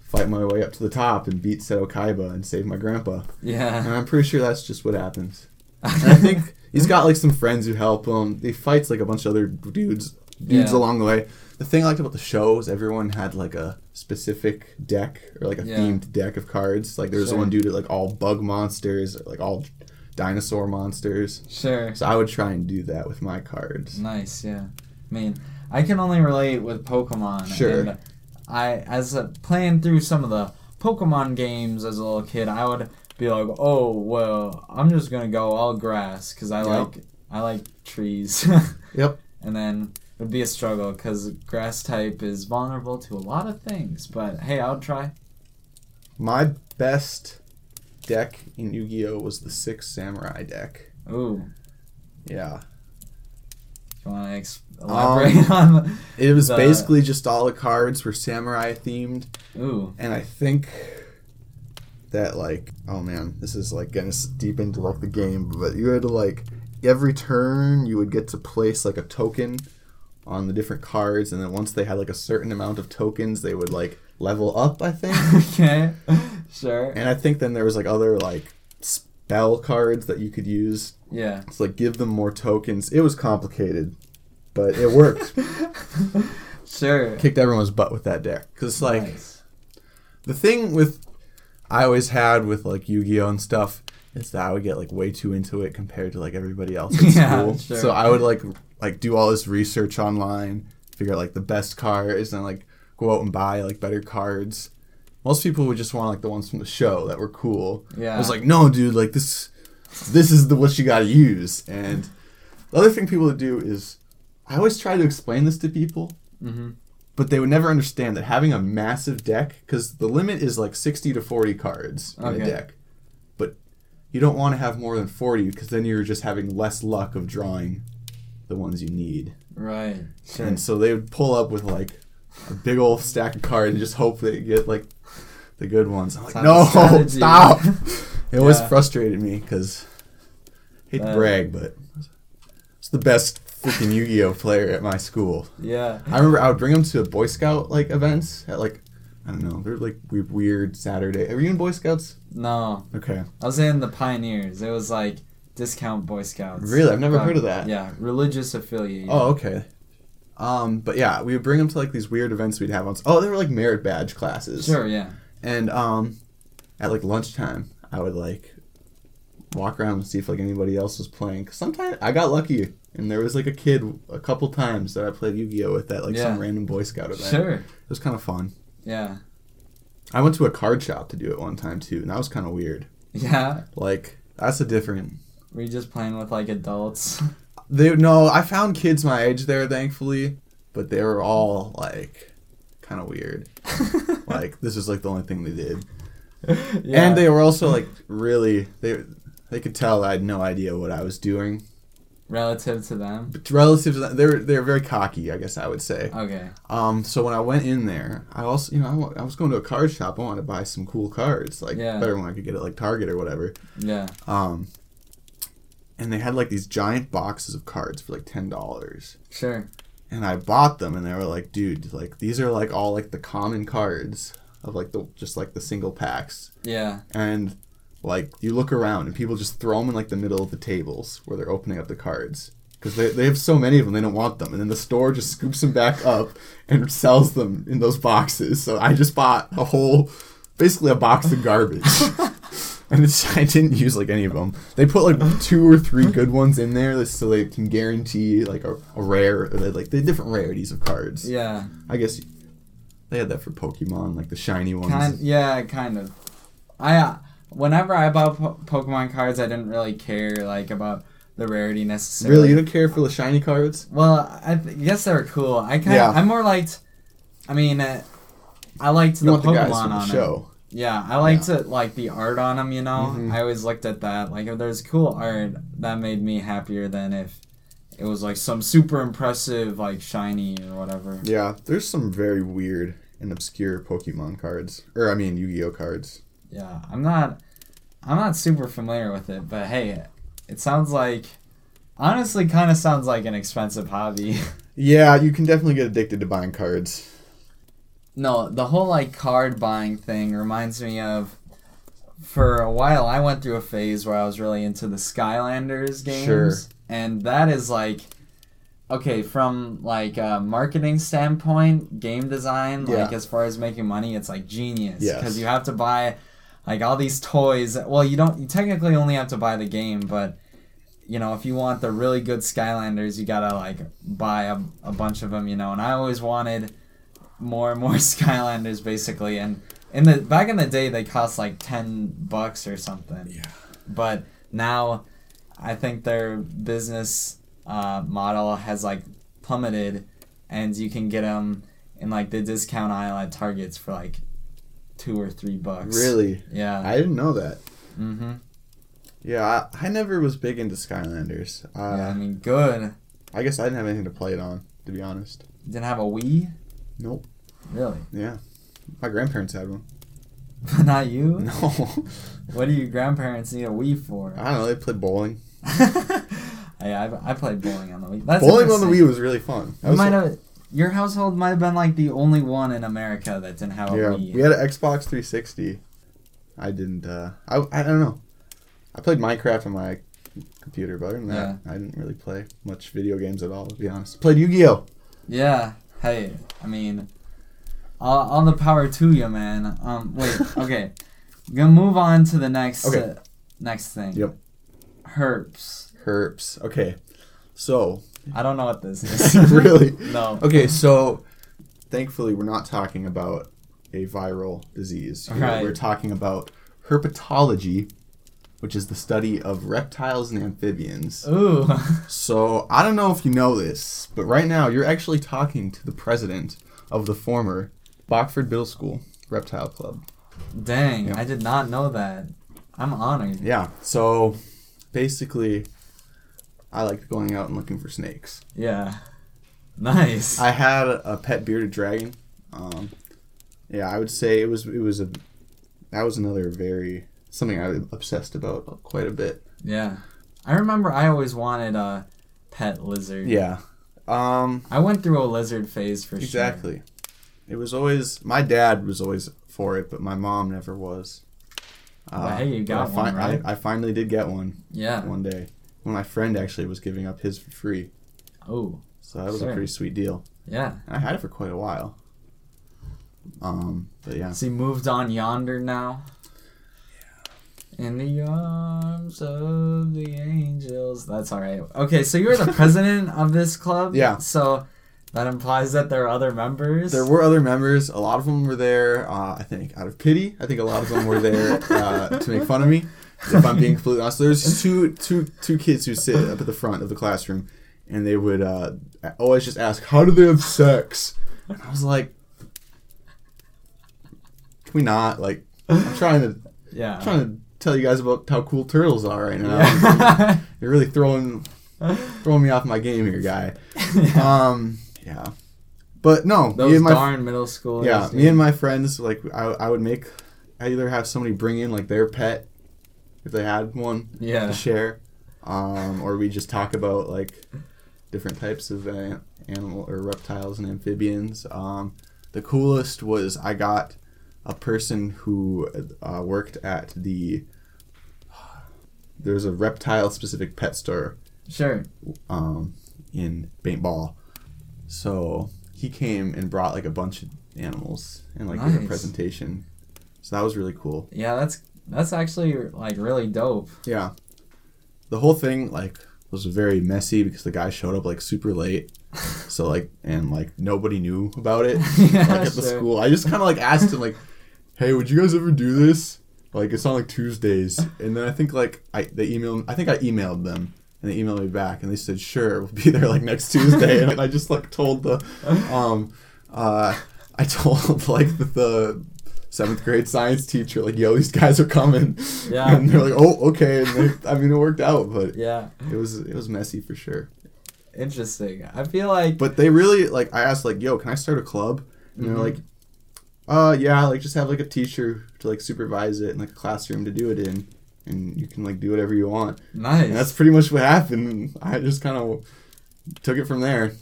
S3: fight my way up to the top and beat Seto Kaiba and save my grandpa.
S1: Yeah.
S3: And I'm pretty sure that's just what happens. And I think he's got like some friends who help him. He fights like a bunch of other dudes dudes
S1: Yeah.
S3: along the way. The thing I liked about the show is everyone had like a specific deck or like a
S1: Yeah.
S3: themed deck of cards. Like there was
S1: Sure.
S3: one dude that like all bug monsters, or, like all dinosaur monsters.
S1: Sure.
S3: So I would try and do that with my cards.
S1: Nice, yeah. I mean, I can only relate with Pokemon.
S3: Sure.
S1: And I, as a, playing through some of the Pokemon games as a little kid, I would be like, "Oh, well, I'm just gonna go all grass because I
S3: Yep.
S1: like I like trees."
S3: Yep.
S1: And then it would be a struggle because grass type is vulnerable to a lot of things. But hey, I'll try.
S3: My best deck in Yu-Gi-Oh was the Six Samurai deck.
S1: Ooh,
S3: Yeah.
S1: you want to ex- elaborate um, on?
S3: It was
S1: The-
S3: basically just all the cards were samurai themed.
S1: ooh,
S3: And I think that like oh man, this is like getting deep into like the game, but you had to like every turn you would get to place like a token on the different cards, and then once they had like a certain amount of tokens, they would like level up. I think,
S1: okay, sure,
S3: and I think then there was like other like spell cards that you could use
S1: yeah.
S3: to like give them more tokens. It was complicated, but it worked.
S1: Sure.
S3: Kicked everyone's butt with that deck because like.
S1: Nice.
S3: the thing with I always had with like Yu-Gi-Oh and stuff is that I would get like way too into it compared to like everybody else at
S1: Yeah,
S3: school.
S1: sure.
S3: So I would like like do all this research online, figure out like the best cards, and like go out and buy like better cards. Most people would just want like the ones from the show that were cool.
S1: Yeah.
S3: I was like, no, dude, like this, this is the what you got to use. And the other thing people would do is, I always try to explain this to people,
S1: Mm-hmm.
S3: but they would never understand that having a massive deck because the limit is like 60 to 40 cards in a deck but you don't want to have more than 40 because then you're just having less luck of drawing the ones you need
S1: Right. Sure.
S3: and so they would pull up with like a big old stack of cards and just hope they get like the good ones i'm like no stop it always
S1: Yeah.
S3: frustrated me because hate to brag but it's the best freaking yu-gi-oh player at my school
S1: yeah.
S3: I remember I would bring them to a Boy Scout like events at like I don't know they're like weird Saturday. Are you in Boy Scouts?
S1: No,
S3: Okay,
S1: I was in the Pioneers. It was like discount Boy Scouts.
S3: really? I've never
S1: Uh,
S3: heard of that.
S1: Yeah, religious affiliation.
S3: Oh, okay. Um, but yeah, we would bring them to like these weird events we'd have on. Oh, they were like merit badge classes.
S1: Sure. Yeah.
S3: And um, at like lunchtime, I would like walk around and see if like anybody else was playing. Cause sometimes I got lucky, and there was like a kid a couple times that I played Yu Gi Oh with that like some random Boy Scout event.
S1: Sure.
S3: It was kind of fun.
S1: Yeah.
S3: I went to a card shop to do it one time too, and that was kind of weird.
S1: Yeah.
S3: Like that's a different.
S1: Were you just playing with like adults?
S3: They no, I found kids my age there, thankfully, but they were all like kind of weird. like this is like the only thing they did.
S1: Yeah.
S3: And they were also like really they they could tell I had no idea what I was doing.
S1: Relative to them.
S3: But relative to that, they're they're very cocky, I guess I would say.
S1: Okay.
S3: Um, so when I went in there, I also you know I I was going to a card shop. I wanted to buy some cool cards, like
S1: Yeah.
S3: better when I could get it like Target or whatever.
S1: Yeah.
S3: Um, and they had like these giant boxes of cards for like ten dollars.
S1: Sure.
S3: and I bought them, and they were like, "Dude, like these are like all like the common cards of like the just like the single packs."
S1: Yeah.
S3: And like you look around, and people just throw them in like the middle of the tables where they're opening up the cards because they they have so many of them, they don't want them, and then the store just scoops them back up and sells them in those boxes. So I just bought a whole, basically a box of garbage. And it's, I didn't use like any of them. They put like two or three good ones in there, so they can guarantee like a, a rare, they, like the different rarities of cards.
S1: Yeah.
S3: I guess they had that for Pokemon, like the shiny ones.
S1: Kind. Yeah. Kind of. I. Uh, whenever I bought po- Pokemon cards, I didn't really care like about the rarity necessarily.
S3: really, you don't care for the shiny cards?
S1: Well, I th- guess they were cool. I kind.
S3: Yeah.
S1: of I'm more liked. I mean, uh, I liked
S3: You
S1: the
S3: the
S1: Pokemon
S3: the
S1: on it.
S3: show.
S1: Yeah, I liked it like the art on them. You know,
S3: Mhm.
S1: I always looked at that. Like, if there's cool art, that made me happier than if it was like some super impressive, like shiny or whatever.
S3: Yeah, there's some very weird and obscure Pokemon cards, or I mean Yu-Gi-Oh cards.
S1: Yeah, I'm not. I'm not super familiar with it, but hey, it sounds like. Honestly, kind of sounds like an expensive hobby.
S3: Yeah, you can definitely get addicted to buying cards.
S1: No, the whole like card buying thing reminds me of for a while I went through a phase where I was really into the Skylanders games.
S3: Sure.
S1: And that is like okay, from like a marketing standpoint, game design, like as far as making money, it's like genius.
S3: Yes.
S1: Because you have to buy like all these toys. Well, you don't you technically only have to buy the game, but you know, if you want the really good Skylanders, you gotta like buy a, a bunch of them, you know. And I always wanted more and more Skylanders, basically. And in the back in the day, they cost like ten bucks or something.
S3: Yeah.
S1: But now, I think their business uh, model has like plummeted, and you can get them in like the discount aisle at Targets for like two or three bucks.
S3: Really,
S1: Yeah.
S3: I didn't know that.
S1: mm-hmm.
S3: Yeah, I, I never was big into Skylanders. Uh,
S1: yeah. I mean, good.
S3: I guess I didn't have anything to play it on, to be honest.
S1: Didn't have a Wii.
S3: Nope.
S1: Really?
S3: Yeah, my grandparents had one.
S1: Not you.
S3: No,
S1: What do your grandparents need a Wii for?
S3: I don't know. They played bowling.
S1: hey, I, I played bowling on the Wii. That's
S3: bowling on the. Wii was really fun. That
S1: You might have. Your household might have been like the only one in America that didn't have a
S3: Yeah,
S1: Wii.
S3: we had an Xbox 360. I didn't. Uh, I I don't know. I played Minecraft on my computer, but other than that, I didn't really play much video games at all. To be honest, played Yu-Gi-Oh.
S1: Yeah. Hey, I mean, all, all the power to you, man. Um, wait. Okay, gonna move on to the next.
S3: Okay.
S1: Uh, next thing.
S3: Yep.
S1: Herps.
S3: Herps. Okay, so
S1: I don't know what this is.
S3: really.
S1: no.
S3: Okay, so thankfully we're not talking about a viral disease. here.
S1: Right.
S3: We're talking about herpetology, which is the study of reptiles and amphibians.
S1: Ooh.
S3: So I don't know if you know this, but right now you're actually talking to the president of the former Bockford Middle School Reptile Club.
S1: Dang,
S3: Yeah.
S1: I did not know that. I'm honored.
S3: Yeah. So basically, I liked going out and looking for snakes.
S1: Yeah. Nice.
S3: I had a pet bearded dragon. Um, yeah, I would say it was it was a that was another very something I obsessed about quite a bit.
S1: yeah. I remember I always wanted a pet lizard.
S3: Yeah. Um,
S1: I went through a lizard phase for sure.
S3: exactly. It was always my dad was always for it, but my mom never was. Uh,
S1: Well, hey, you got
S3: I
S1: one, right?
S3: I, I finally did get one
S1: Yeah.
S3: one day my friend actually was giving up his for free.
S1: Oh.
S3: So that was
S1: Sure.
S3: a pretty sweet deal.
S1: Yeah.
S3: And I had it for quite a while. Um, but yeah.
S1: Has he moved on yonder now? In the arms of the angels. That's all right. Okay, so you're the president of this club.
S3: Yeah.
S1: So that implies that there are other members.
S3: There were other members. A lot of them were there, uh, I think, out of pity. I think a lot of them were there uh, to make fun of me. If I'm being completely honest, there's two, two, two kids who sit up at the front of the classroom, and they would uh, always just ask, "How do they have sex?" And I was like, "Can we not?" Like, I'm trying to
S1: Yeah.
S3: trying to tell you guys about how cool turtles are right now.
S1: Yeah.
S3: You're really throwing throwing me off my game here, guy. Um, yeah. But no,
S1: Those
S3: me and my
S1: darn middle school.
S3: yeah, me and my friends like I, I would make I either have somebody bring in like their pet if they had one
S1: yeah.
S3: to share, um, or we just talk about like different types of uh, animal or reptiles and amphibians. Um, the coolest was I got a person who uh, worked at the there's a reptile specific pet store
S1: Sure.
S3: um, in paintball. So he came and brought like a bunch of animals and like did a presentation. So that was really cool.
S1: Yeah, that's that's actually like really dope.
S3: Yeah. The whole thing like was very messy because the guy showed up like super late. So like and like nobody knew about it
S1: yeah,
S3: like at the
S1: sure.
S3: school. I just kind of like asked him like, "Hey, would you guys ever do this?" Like it's on like Tuesdays, and then I think like I they emailed. I think I emailed them, and they emailed me back, and they said, "Sure, we'll be there like next Tuesday." and I just like told the, um, uh, I told like the, the seventh grade science teacher like, "Yo, these guys are coming,"
S1: Yeah.
S3: and they're like, "Oh, okay." And they, I mean, it worked out, but
S1: Yeah.
S3: it was it was messy for sure.
S1: Interesting. I feel like
S3: But they really like I asked like, "Yo, can I start a club?" And
S1: Mhm.
S3: they're like, "Uh, yeah, like just have like a teacher to like supervise it and like a classroom to do it in, and you can like do whatever you want."
S1: nice.
S3: And that's pretty much what happened. And I just kind of took it from there.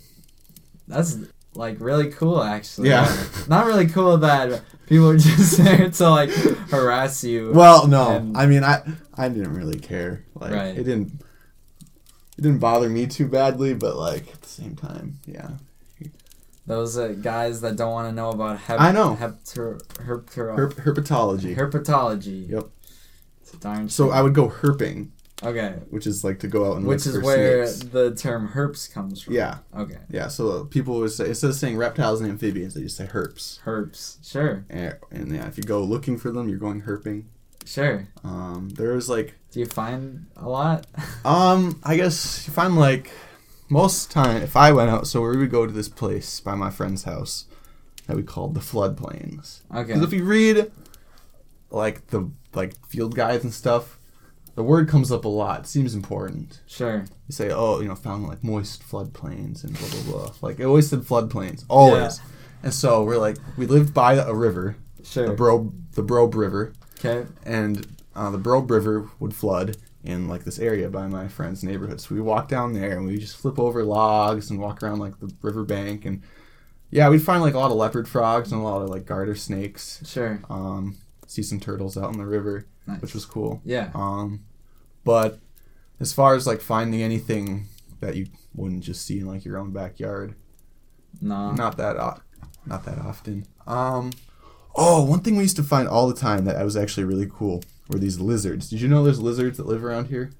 S1: That's like really cool actually.
S3: Yeah.
S1: Not really cool that people are just there to like harass you.
S3: Well, no,
S1: And-
S3: I mean, I I didn't really care. Like
S1: Right.
S3: it didn't it didn't bother me too badly, but like at the same time, yeah.
S1: Those uh, guys that don't want to know about hep-
S3: I know.
S1: hepter- herpter-
S3: Herp- herpetology.
S1: herpetology.
S3: Yep.
S1: It's a darn
S3: So
S1: shame.
S3: I would go herping,
S1: Okay.
S3: which is like to go out and look for herbs.
S1: Which is where
S3: snakes.
S1: the term herps comes from.
S3: Yeah.
S1: Okay.
S3: Yeah, so people would say instead of saying reptiles and amphibians, they just say herps.
S1: Herps. Sure.
S3: And, and yeah, if you go looking for them, you're going herping.
S1: Sure.
S3: Um, there's like,
S1: Do you find a lot?
S3: um, I guess if I'm like, most time if I went out, so we would go to this place by my friend's house that we called the floodplains.
S1: Okay.
S3: Because if you read like the like field guides and stuff, the word comes up a lot. It seems important.
S1: Sure.
S3: You say, oh, you know, found like moist floodplains and blah blah blah. Like it always said floodplains, always. And so we're like, we lived by a river,
S1: Sure.
S3: the Bro, the Brobe River,
S1: Okay.
S3: and uh, the Brobe River would flood in like this area by my friend's neighborhood. So we walk down there and we just flip over logs and walk around like the river bank and yeah, we'd find like a lot of leopard frogs and a lot of like garter snakes.
S1: Sure.
S3: Um, see some turtles out in the river,
S1: Nice.
S3: which was cool.
S1: Yeah.
S3: Um, but as far as like finding anything that you wouldn't just see in like your own backyard,
S1: No.
S3: not that o- not that often. Um, oh, one thing we used to find all the time that was actually really cool were these lizards. Did you know there's lizards that live around here?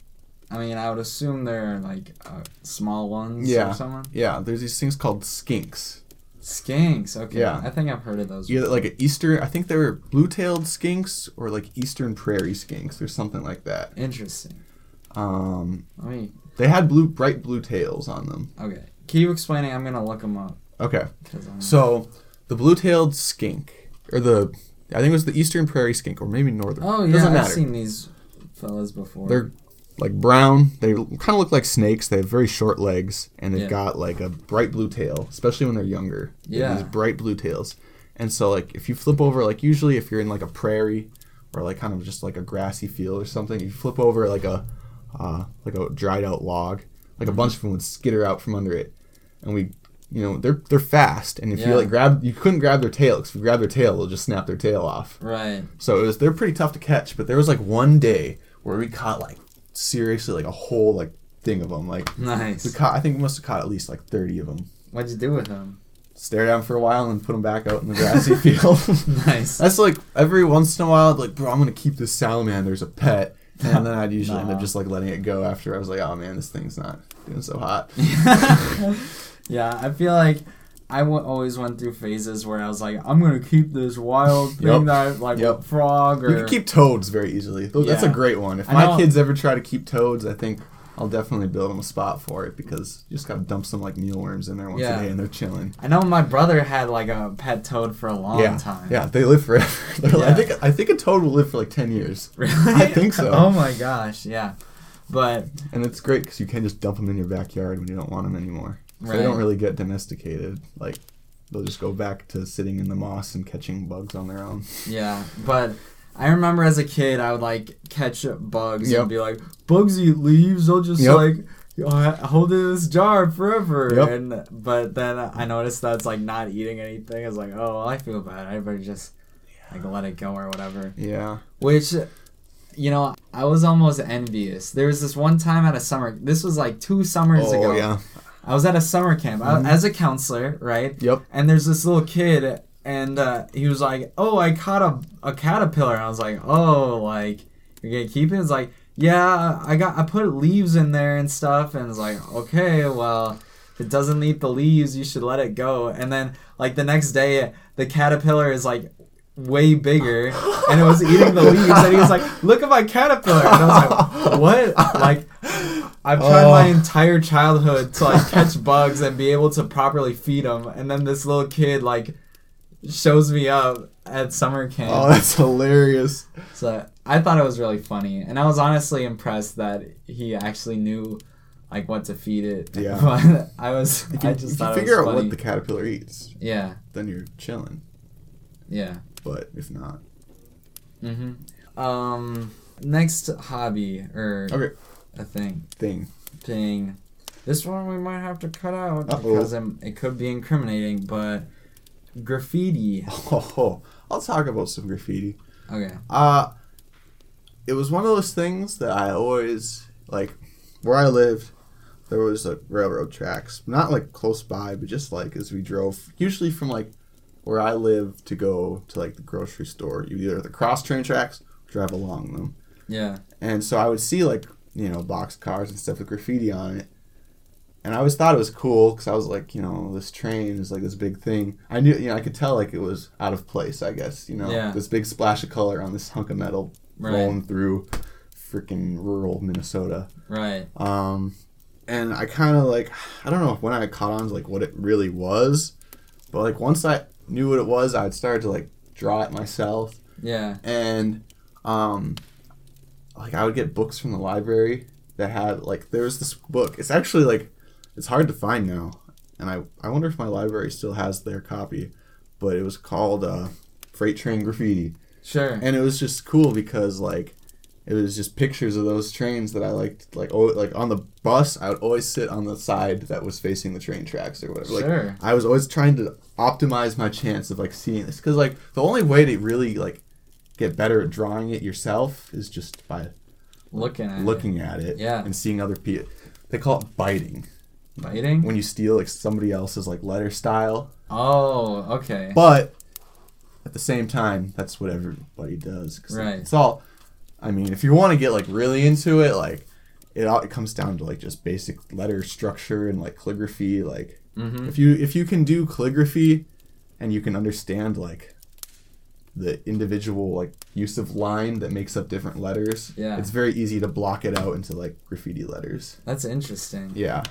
S1: I mean, I would assume they're like uh, small ones
S3: Yeah.
S1: or someone.
S3: Yeah, there's these things called skinks.
S1: Skinks. Okay.
S3: Yeah.
S1: I think I've heard of those.
S3: Either like an eastern, I think they were blue-tailed skinks or like eastern prairie skinks or something like that.
S1: Interesting.
S3: Um,
S1: Let me.
S3: they had blue, bright blue tails on them.
S1: Okay. Keep explaining. I'm gonna look them up.
S3: Okay. So, the blue-tailed skink, or the, I think it was the eastern prairie skink, or maybe northern.
S1: Oh yeah,
S3: Doesn't
S1: I've
S3: matter.
S1: seen these fellas before.
S3: They're like brown. They kind of look like snakes. They have very short legs, and they've
S1: Yeah.
S3: got like a bright blue tail, especially when they're younger. They
S1: Yeah.
S3: these bright blue tails. And so, like, if you flip over, like, usually if you're in like a prairie or like kind of just like a grassy field or something, you flip over like a, uh, like a dried out log, like a
S1: Mm-hmm.
S3: bunch of them would skitter out from under it, and we. You know they're they're fast, and if
S1: Yeah.
S3: you like grab, you couldn't grab their tail. Cause if you grab their tail, they'll just snap their tail off.
S1: right.
S3: So it was they're pretty tough to catch, but there was like one day where we caught like seriously like a whole like thing of them. Like we
S1: Nice.
S3: caught, I think we must have caught at least like thirty of them.
S1: What'd you do with them?
S3: Stared at them for a while and put them back out in the grassy field.
S1: Nice.
S3: That's like every once in a while, I'd like, bro, I'm gonna keep this salamander as a pet, and then I'd usually end up just like letting it go after I was like, oh man, this thing's not doing so hot.
S1: yeah, I feel like I w- always went through phases where I was like, I'm gonna keep this wild thing
S3: Yep.
S1: that like
S3: Yep.
S1: frog or
S3: You can keep toads very easily. That's a great one. If
S1: I
S3: my
S1: know-
S3: kids ever try to keep toads, I think I'll definitely build them a spot for it because you just gotta dump some like mealworms in there once
S1: Yeah.
S3: a day and they're chilling.
S1: I know my brother had like a pet toad for a long
S3: yeah,
S1: time.
S3: yeah, they live forever. Like- I think I think a toad will live for like ten years,
S1: Really?
S3: I think so.
S1: oh my gosh, yeah. But
S3: and it's great because you can just dump them in your backyard when you don't want them anymore. So
S1: Right.
S3: they don't really get domesticated. Like they'll just go back to sitting in the moss and catching bugs on their own.
S1: yeah, but I remember as a kid, I would like catch bugs
S3: Yep.
S1: and be like, "Bugs eat leaves. I'll just
S3: Yep.
S1: like uh, hold it in this jar forever."
S3: Yep.
S1: And but then I noticed that's like not eating anything. I was like, "Oh, well, I feel bad. I better just like let it go or whatever."
S3: Yeah.
S1: Which, you know, I was almost envious. There was this one time at a summer. This was like two summers
S3: Oh
S1: ago.
S3: yeah.
S1: I was at a summer camp I-
S3: Mhm.
S1: as a counselor, right?
S3: Yep.
S1: And there's this little kid, and uh, he was like, "Oh, I caught a, a caterpillar." And I was like, "Oh, like you're gonna keep it?" It's like, "Yeah, I got I put leaves in there and stuff." And it's like, "Okay, well, if it doesn't eat the leaves, you should let it go." And then like the next day, the caterpillar is like way bigger, and it was eating the leaves, and he was like, "Look at my caterpillar!" And I was like, "What?" Like. I've tried my
S3: Oh.
S1: entire childhood to like catch bugs and be able to properly feed them, and then this little kid like shows me up at summer camp.
S3: Oh, that's hilarious.
S1: So I thought it was really funny, and I was honestly impressed that he actually knew like what to feed it.
S3: Yeah.
S1: but I was
S3: If you,
S1: I just
S3: if you figure out
S1: funny.
S3: what the caterpillar eats,
S1: yeah,
S3: then you're chilling.
S1: yeah.
S3: But if not,
S1: hmm Um, next hobby or
S3: okay,
S1: a thing
S3: thing.
S1: thing. This one we might have to cut out
S3: Uh-oh.
S1: because it, it could be incriminating, but graffiti.
S3: Oh, I'll talk about some graffiti.
S1: Okay.
S3: Uh it was one of those things that I always like. Where I lived, there was like railroad tracks, not like close by, but just like as we drove, usually from like where I live to go to like the grocery store. You either the cross train tracks, or drive along them.
S1: Yeah.
S3: And so I would see like, you know, box cars and stuff with graffiti on it. And I always thought it was cool because I was like, you know, this train is like this big thing. I knew, you know, I could tell like it was out of place, I guess, you know,
S1: Yeah.
S3: this big splash of color on this hunk of metal
S1: Right.
S3: rolling through freaking rural Minnesota.
S1: Right.
S3: Um, and I kind of like, I don't know when I caught on to like what it really was, but like once I knew what it was, I'd start to like draw it myself
S1: Yeah.
S3: and um like I would get books from the library that had like there was this book. It's actually like it's hard to find now, and I I wonder if my library still has their copy, but it was called uh, Freight Train Graffiti,
S1: Sure.
S3: and it was just cool because like it was just pictures of those trains that I liked. Like oh, like on the bus, I would always sit on the side that was facing the train tracks or whatever. Like
S1: Sure.
S3: I was always trying to optimize my chance of like seeing this because like the only way to really like get better at drawing it yourself is just by
S1: Looking at
S3: looking at it
S1: Yeah.
S3: and seeing other people. They call it biting
S1: biting.
S3: when you steal like somebody else's like letter style,
S1: Oh, okay.
S3: but at the same time, that's what everybody does. 'cause
S1: Right.
S3: It's all. I mean, if you want to get like really into it, like it all it comes down to like just basic letter structure and like calligraphy. Like
S1: Mm-hmm.
S3: if you if you can do calligraphy and you can understand like the individual like use of line that makes up different letters
S1: Yeah.
S3: it's very easy to block it out into like graffiti letters
S1: That's interesting.
S3: yeah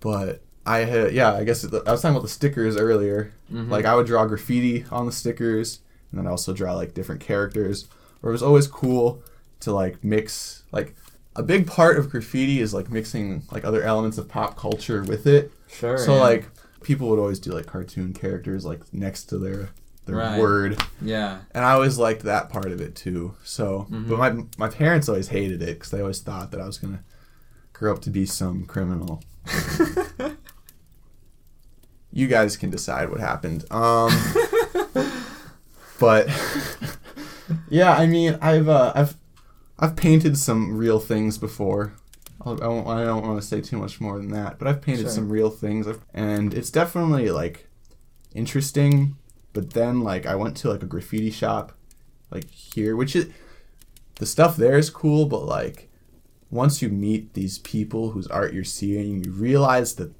S3: but i had yeah i guess the, i was talking about the stickers earlier
S1: Mhm.
S3: like i would draw graffiti on the stickers and then i also draw like different characters or it was always cool to like mix like a big part of graffiti is like mixing like other elements of pop culture with it
S1: Sure.
S3: so
S1: yeah.
S3: like people would always do like cartoon characters like next to their their
S1: Right.
S3: word,
S1: Yeah.
S3: and I always liked that part of it too. So,
S1: Mhm.
S3: but my my parents always hated it because they always thought that I was gonna grow up to be some criminal. You guys can decide what happened. Um, but yeah, I mean, I've uh, I've I've painted some real things before. I'll- I won't, I don't want to say too much more than that, but I've painted
S1: Sure.
S3: some real things, and it's definitely like interesting. But then, like, I went to like a graffiti shop, like here, which is the stuff there is cool, but like once you meet these people whose art you're seeing, you realize that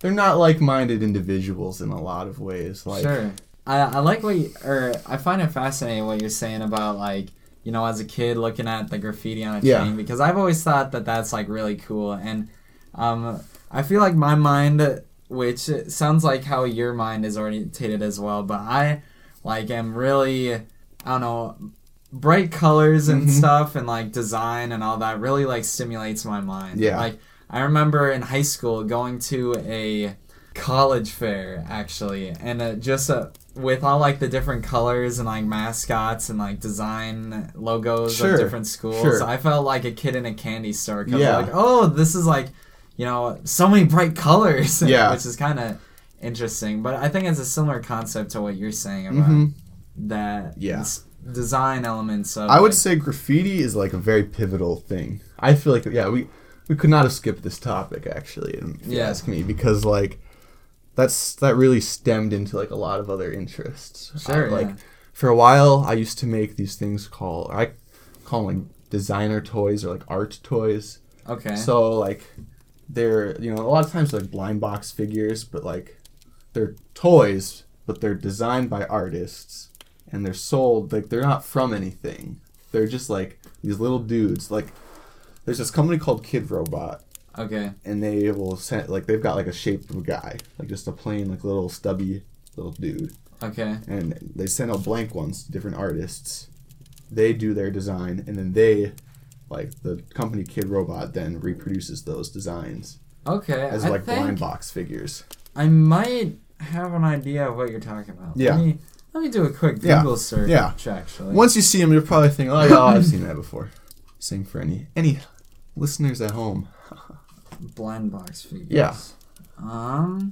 S3: they're not like-minded individuals in a lot of ways. Like,
S1: sure. I, I like what you, or I find it fascinating what you're saying about like you know, as a kid looking at the graffiti on a
S3: Yeah.
S1: chain because I've always thought that that's like really cool and um, I feel like my mind, which sounds like how your mind is orientated as well, but I like am really, I don't know, bright colors and
S3: Mhm.
S1: stuff and like design and all that really like stimulates my mind.
S3: Yeah.
S1: Like I remember in high school going to a college fair actually and uh, just uh, with all like the different colors and like mascots and like design logos
S3: Sure,
S1: of different schools
S3: sure.
S1: i felt like a kid in a candy store because
S3: Yeah.
S1: like oh this is like you know so many bright colors
S3: Yeah.
S1: which is kind of interesting but i think it's a similar concept to what you're saying about
S3: hmm
S1: that
S3: Yeah.
S1: design elements of
S3: I would
S1: like-
S3: say graffiti is like a very pivotal thing. I feel like yeah, we we could not have skipped this topic actually, if you ask me, because like that's that really stemmed into like a lot of other interests.
S1: Sure,
S3: Uh, like
S1: yeah.
S3: for a while, I used to make these things called I call them like designer toys or like art toys.
S1: okay
S3: So like they're you know a lot of times they're like blind box figures, but like they're toys, but they're designed by artists and they're sold like they're not from anything. They're just like these little dudes. Like there's this company called Kidrobot,
S1: okay
S3: and they will send like they've got like a shape of a guy, like just a plain like little stubby little dude,
S1: okay
S3: and they send out blank ones to different artists. They do their design, and then they, like the company Kidrobot, then reproduces those designs
S1: okay
S3: as
S1: I
S3: like blind box figures.
S1: i might have an idea of what you're talking about
S3: Yeah.
S1: let me, let me do a quick
S3: Yeah.
S1: google search
S3: Yeah.
S1: actually
S3: Once you see them, you're probably thinking, "Oh, yeah, I've seen that before." Same for any any listeners at home.
S1: Blind box figures.
S3: Yeah.
S1: Um.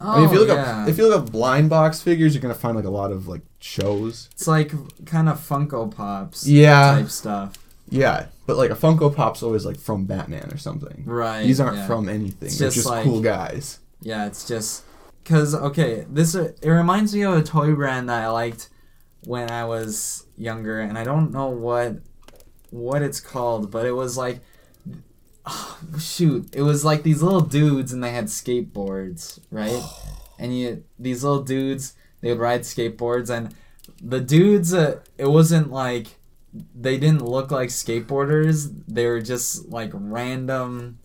S1: Oh,
S3: I mean, if you look
S1: yeah.
S3: up if you look up blind box figures, you're gonna find like a lot of like shows.
S1: it's like kind of Funko Pops.
S3: Yeah.
S1: Type stuff.
S3: Yeah, but like a Funko Pop's always like from Batman or something.
S1: Right.
S3: These aren't
S1: yeah.
S3: from anything.
S1: It's
S3: They're
S1: just
S3: just
S1: like-
S3: cool guys.
S1: Yeah, it's just because okay, this uh, it reminds me of a toy brand that I liked when I was younger, and I don't know what what it's called, but it was like. shoot, it was like these little dudes and they had skateboards, right? and you these little dudes, they would ride skateboards and the dudes uh, it wasn't like they didn't look like skateboarders. They were just like random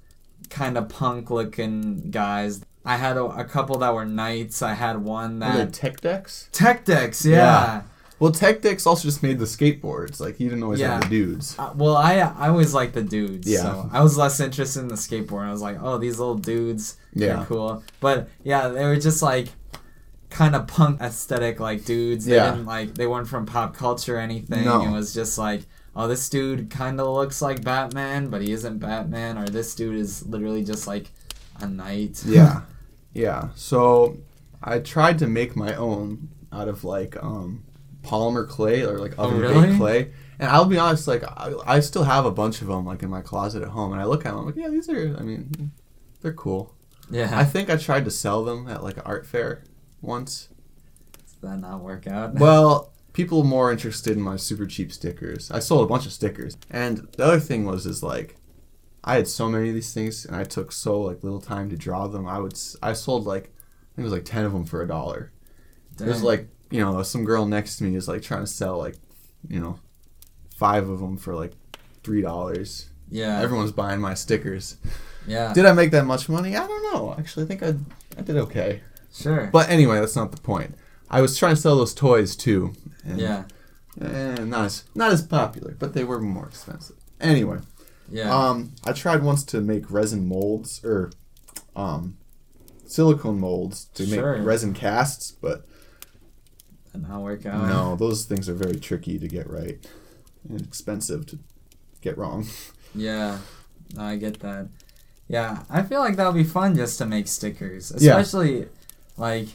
S1: kind of punk looking guys. I had a, a couple that were knights. I had one
S3: Were
S1: that
S3: tech decks?
S1: tech decks. Yeah.
S3: Yeah. Well, tech decks also just made the skateboards. Like he didn't always
S1: Yeah.
S3: have the dudes.
S1: Uh, well, I I always liked the dudes.
S3: Yeah.
S1: So I was less interested in the skateboard. I was like, oh, these little dudes. They're
S3: Yeah.
S1: cool. But yeah, they were just like kind of punk aesthetic like dudes. They
S3: Yeah.
S1: didn't like they weren't from pop culture or anything.
S3: No.
S1: It was just like, oh, this dude kind of looks like Batman, but he isn't Batman, or this dude is literally just like a knight.
S3: Yeah, yeah. So I tried to make my own out of like um, polymer clay or like oven
S1: Oh, really?
S3: clay. And I'll be honest, like I, I still have a bunch of them like in my closet at home, and I look at them, I'm like, yeah, these are. I mean, they're cool.
S1: yeah.
S3: I think I tried to sell them at like an art fair once.
S1: Did that not work out?
S3: Well, people were more interested in my super cheap stickers. I sold a bunch of stickers, and the other thing was is like, I had so many of these things, and I took so like little time to draw them. I would I sold like I think it was like ten of them for a dollar. There's like you know some girl next to me is like trying to sell like you know five of them for like three dollars.
S1: yeah,
S3: Everyone's buying my stickers.
S1: yeah,
S3: Did I make that much money? I don't know. Actually, I think I I did okay.
S1: sure,
S3: But anyway, that's not the point. I was trying to sell those toys too. And
S1: yeah,
S3: Eh, not as not as popular, but they were more expensive. Anyway,
S1: yeah,
S3: um, I tried once to make resin molds or um, silicone molds to
S1: Sure.
S3: make resin casts, but
S1: Did not work out.
S3: no, those things are very tricky to get right and expensive to get wrong.
S1: Yeah, no, I get that. Yeah, I feel like that would be fun just to make stickers,
S3: Yeah.
S1: especially like,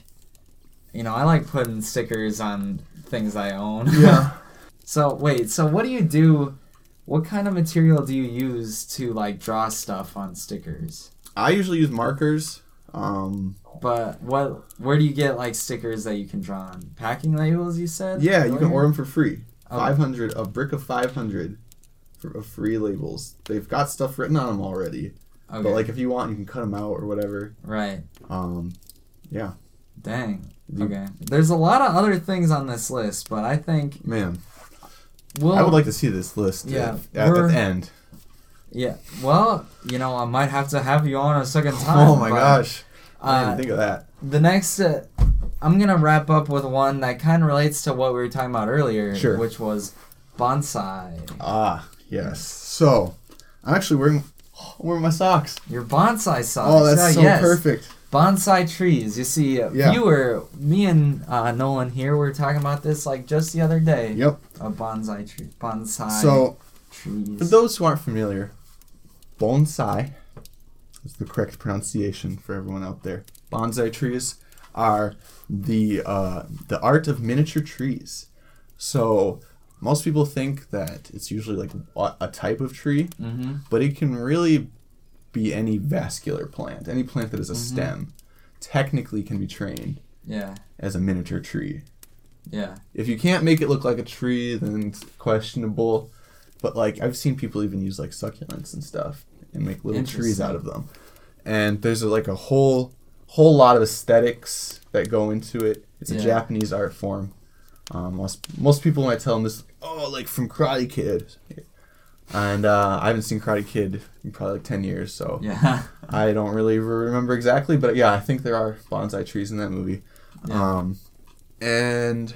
S1: you know, I like putting stickers on things I own. Yeah. so wait, so what do you do? What kind of material do you use to like draw stuff on stickers?
S3: I usually use markers. Um,
S1: But what? Where do you get like stickers that you can draw on? Packing labels, you said?
S3: yeah, you can order them for free.
S1: Oh.
S3: Five hundred a brick of five hundred for of free labels. They've got stuff written on them already.
S1: Okay.
S3: But like if you want, you can cut them out or whatever.
S1: right.
S3: Um, yeah,
S1: Dang.
S3: You-
S1: Okay. There's a lot of other things on this list, but I think
S3: man.
S1: Well,
S3: I would like to see this list.
S1: Yeah,
S3: at, at the end.
S1: Yeah. Well, you know, I might have to have you on a second time.
S3: Oh my
S1: but,
S3: gosh! I didn't
S1: Uh,
S3: think of that.
S1: the next, uh, I'm gonna wrap up with one that kind of relates to what we were talking about earlier,
S3: Sure.
S1: which was bonsai.
S3: Ah, yes. So, I'm actually wearing I'm wearing my socks.
S1: Your bonsai socks.
S3: Oh, that's
S1: Uh,
S3: so
S1: yes.
S3: perfect.
S1: Bonsai trees. You see, uh,
S3: Yeah.
S1: viewer, me and uh, Nolan here were talking about this like just the other day.
S3: Yep.
S1: A bonsai tree. Bonsai
S3: So,
S1: trees.
S3: for those who aren't familiar, bonsai is the correct pronunciation for everyone out there. Bonsai trees are the uh, the art of miniature trees. So, most people think that it's usually like a- type of tree,
S1: mm-hmm.
S3: but it can really be any vascular plant. Any plant that is a stem technically can be trained
S1: Yeah.
S3: as a miniature tree.
S1: Yeah.
S3: If you can't make it look like a tree, then it's questionable. But like I've seen people even use like succulents and stuff and make little trees out of them. And there's like a whole whole lot of aesthetics that go into it. It's a
S1: Yeah.
S3: Japanese art form. Um, most most people when I tell them this, oh, like from Karate Kid, and uh, I haven't seen Karate Kid in probably like ten years, so
S1: Yeah.
S3: I don't really remember exactly, but yeah, I think there are bonsai trees in that movie.
S1: Yeah.
S3: Um, and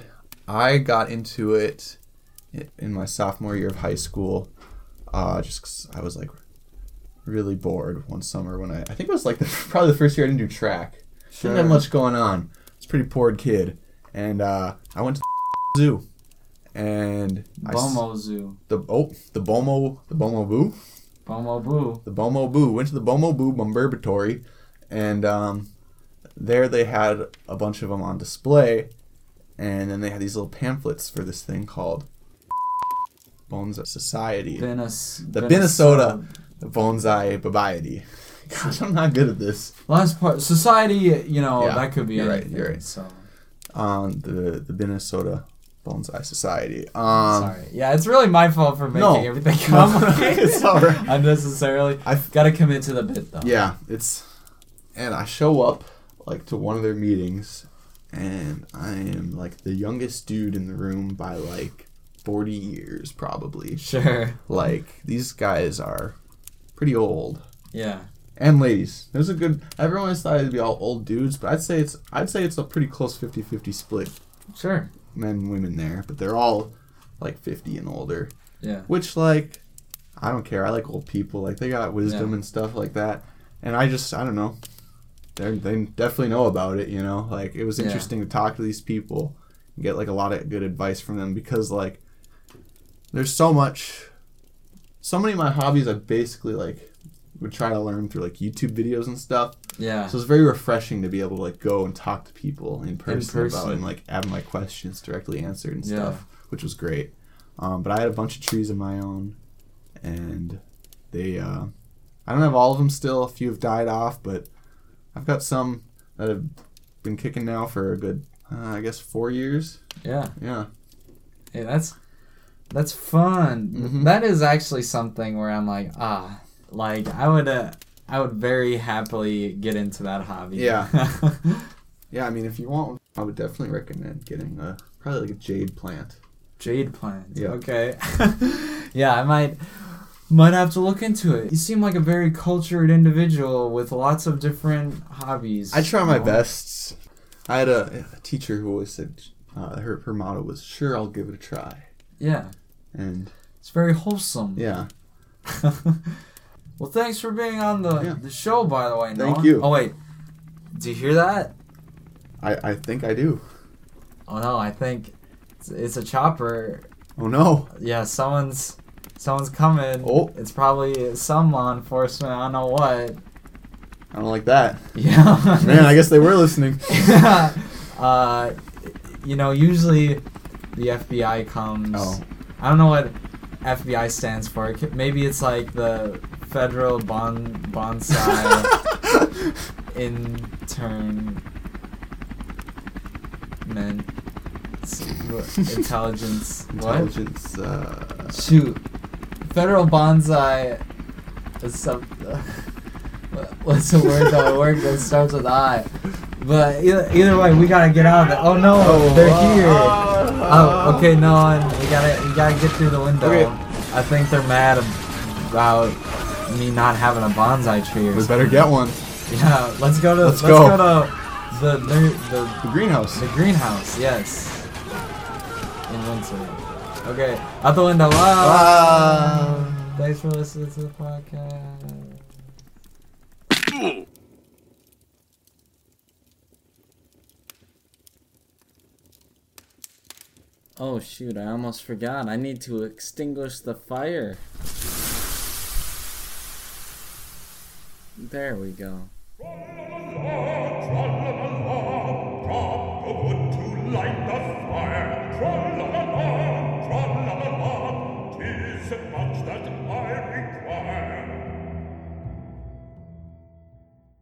S3: I got into it in my sophomore year of high school, uh, just 'cause I was like really bored one summer when I I think it was like the, probably the first year I didn't do track.
S1: Sure.
S3: Didn't have much going on. It's a pretty poor kid, and uh, I went to the zoo, and I
S1: Bomo Zoo.
S3: the oh the Bomo the Bomo Boo
S1: Bomo Boo.
S3: the Bomo Boo. Went to the Bomo Boo Bumberbatory, and um, there they had a bunch of them on display, and then they had these little pamphlets for this thing called Bonsai Society,
S1: Venus.
S3: The Minnesota. Bonsai Babiety. Gosh, I'm not good at this.
S1: Last part. Society, you know,
S3: Yeah,
S1: that could be
S3: you're right,
S1: anything.
S3: you're right.
S1: So,
S3: Um, the the Minnesota Bonsai Society. Um,
S1: sorry. Yeah, it's really my fault for making
S3: no.
S1: everything
S3: No,
S1: complicated.
S3: it's all right.
S1: Unnecessarily.
S3: I've
S1: Got to commit to the bit, though.
S3: Yeah, it's and I show up like to one of their meetings and I am like the youngest dude in the room by like 40 years probably.
S1: Sure.
S3: Like these guys are pretty old
S1: Yeah.
S3: and ladies. There's a good everyone has thought it'd be all old dudes, but I'd say it's I'd say it's a pretty close 50-50 split
S1: Sure.
S3: men and women there, but they're all like 50 and older.
S1: Yeah.
S3: Which like I don't care. I like old people. Like they got wisdom
S1: Yeah.
S3: and stuff like that. And I just I don't know. They they definitely know about it. You know, like it was
S1: Yeah.
S3: interesting to talk to these people and get like a lot of good advice from them because like there's so much. So many of my hobbies I basically like would try to learn through like YouTube videos and stuff.
S1: Yeah.
S3: So it's very refreshing to be able to like go and talk to people in person, about
S1: person.
S3: it and like have my questions directly answered and
S1: Yeah.
S3: stuff, which was great. Um, but I had a bunch of trees of my own, and they uh, I don't have all of them still. A few have died off, but I've got some that have been kicking now for a good, uh, I guess, four years.
S1: Yeah.
S3: Yeah,
S1: Hey, that's that's fun.
S3: Mhm.
S1: That is actually something where I'm like, ah, like I would, uh, I would very happily get into that hobby.
S3: Yeah. yeah. I mean, if you want, I would definitely recommend getting a probably like a jade plant.
S1: Jade plant.
S3: Yeah.
S1: Okay. yeah, I might might have to look into it. You seem like a very cultured individual with lots of different hobbies.
S3: I try my
S1: know?
S3: best. I had a, a teacher who always said uh, her her motto was "Sure, I'll give it a try,"
S1: Yeah,
S3: and
S1: it's very wholesome.
S3: yeah,
S1: well, thanks for being on the
S3: Yeah.
S1: the show, by the way.
S3: Thank
S1: Noah.
S3: you.
S1: Oh wait, do you hear that?
S3: I I think I do.
S1: Oh no, I think it's, it's a chopper.
S3: Oh no!
S1: Yeah, someone's someone's coming.
S3: Oh.
S1: it's probably some law enforcement. I don't know what.
S3: I don't like that.
S1: Yeah,
S3: Man, I guess they were listening.
S1: uh, you know, usually the FBI comes.
S3: Oh.
S1: I don't know what FBI stands for. Maybe it's like the Federal Bon Bonsai Intern Men Intelligence. What?
S3: Intelligence. Uh,
S1: Shoot. Federal Bonsai is some. What's the word that work that starts with I? But either, either way, we gotta get out of there. Oh no, they're here. Oh, okay, no, and we gotta we gotta get through the window.
S3: Okay.
S1: I think they're mad about me not having a bonsai tree
S3: We
S1: something.
S3: better get one.
S1: Yeah, let's go to
S3: Let's
S1: let's,
S3: go.
S1: go. to the the the,
S3: The greenhouse.
S1: the greenhouse. Yes, in Windsor. Okay, out the window. Wow.
S3: Ah.
S1: Thanks for listening to the podcast. Oh shoot, I almost forgot. I need to extinguish the fire. There we go.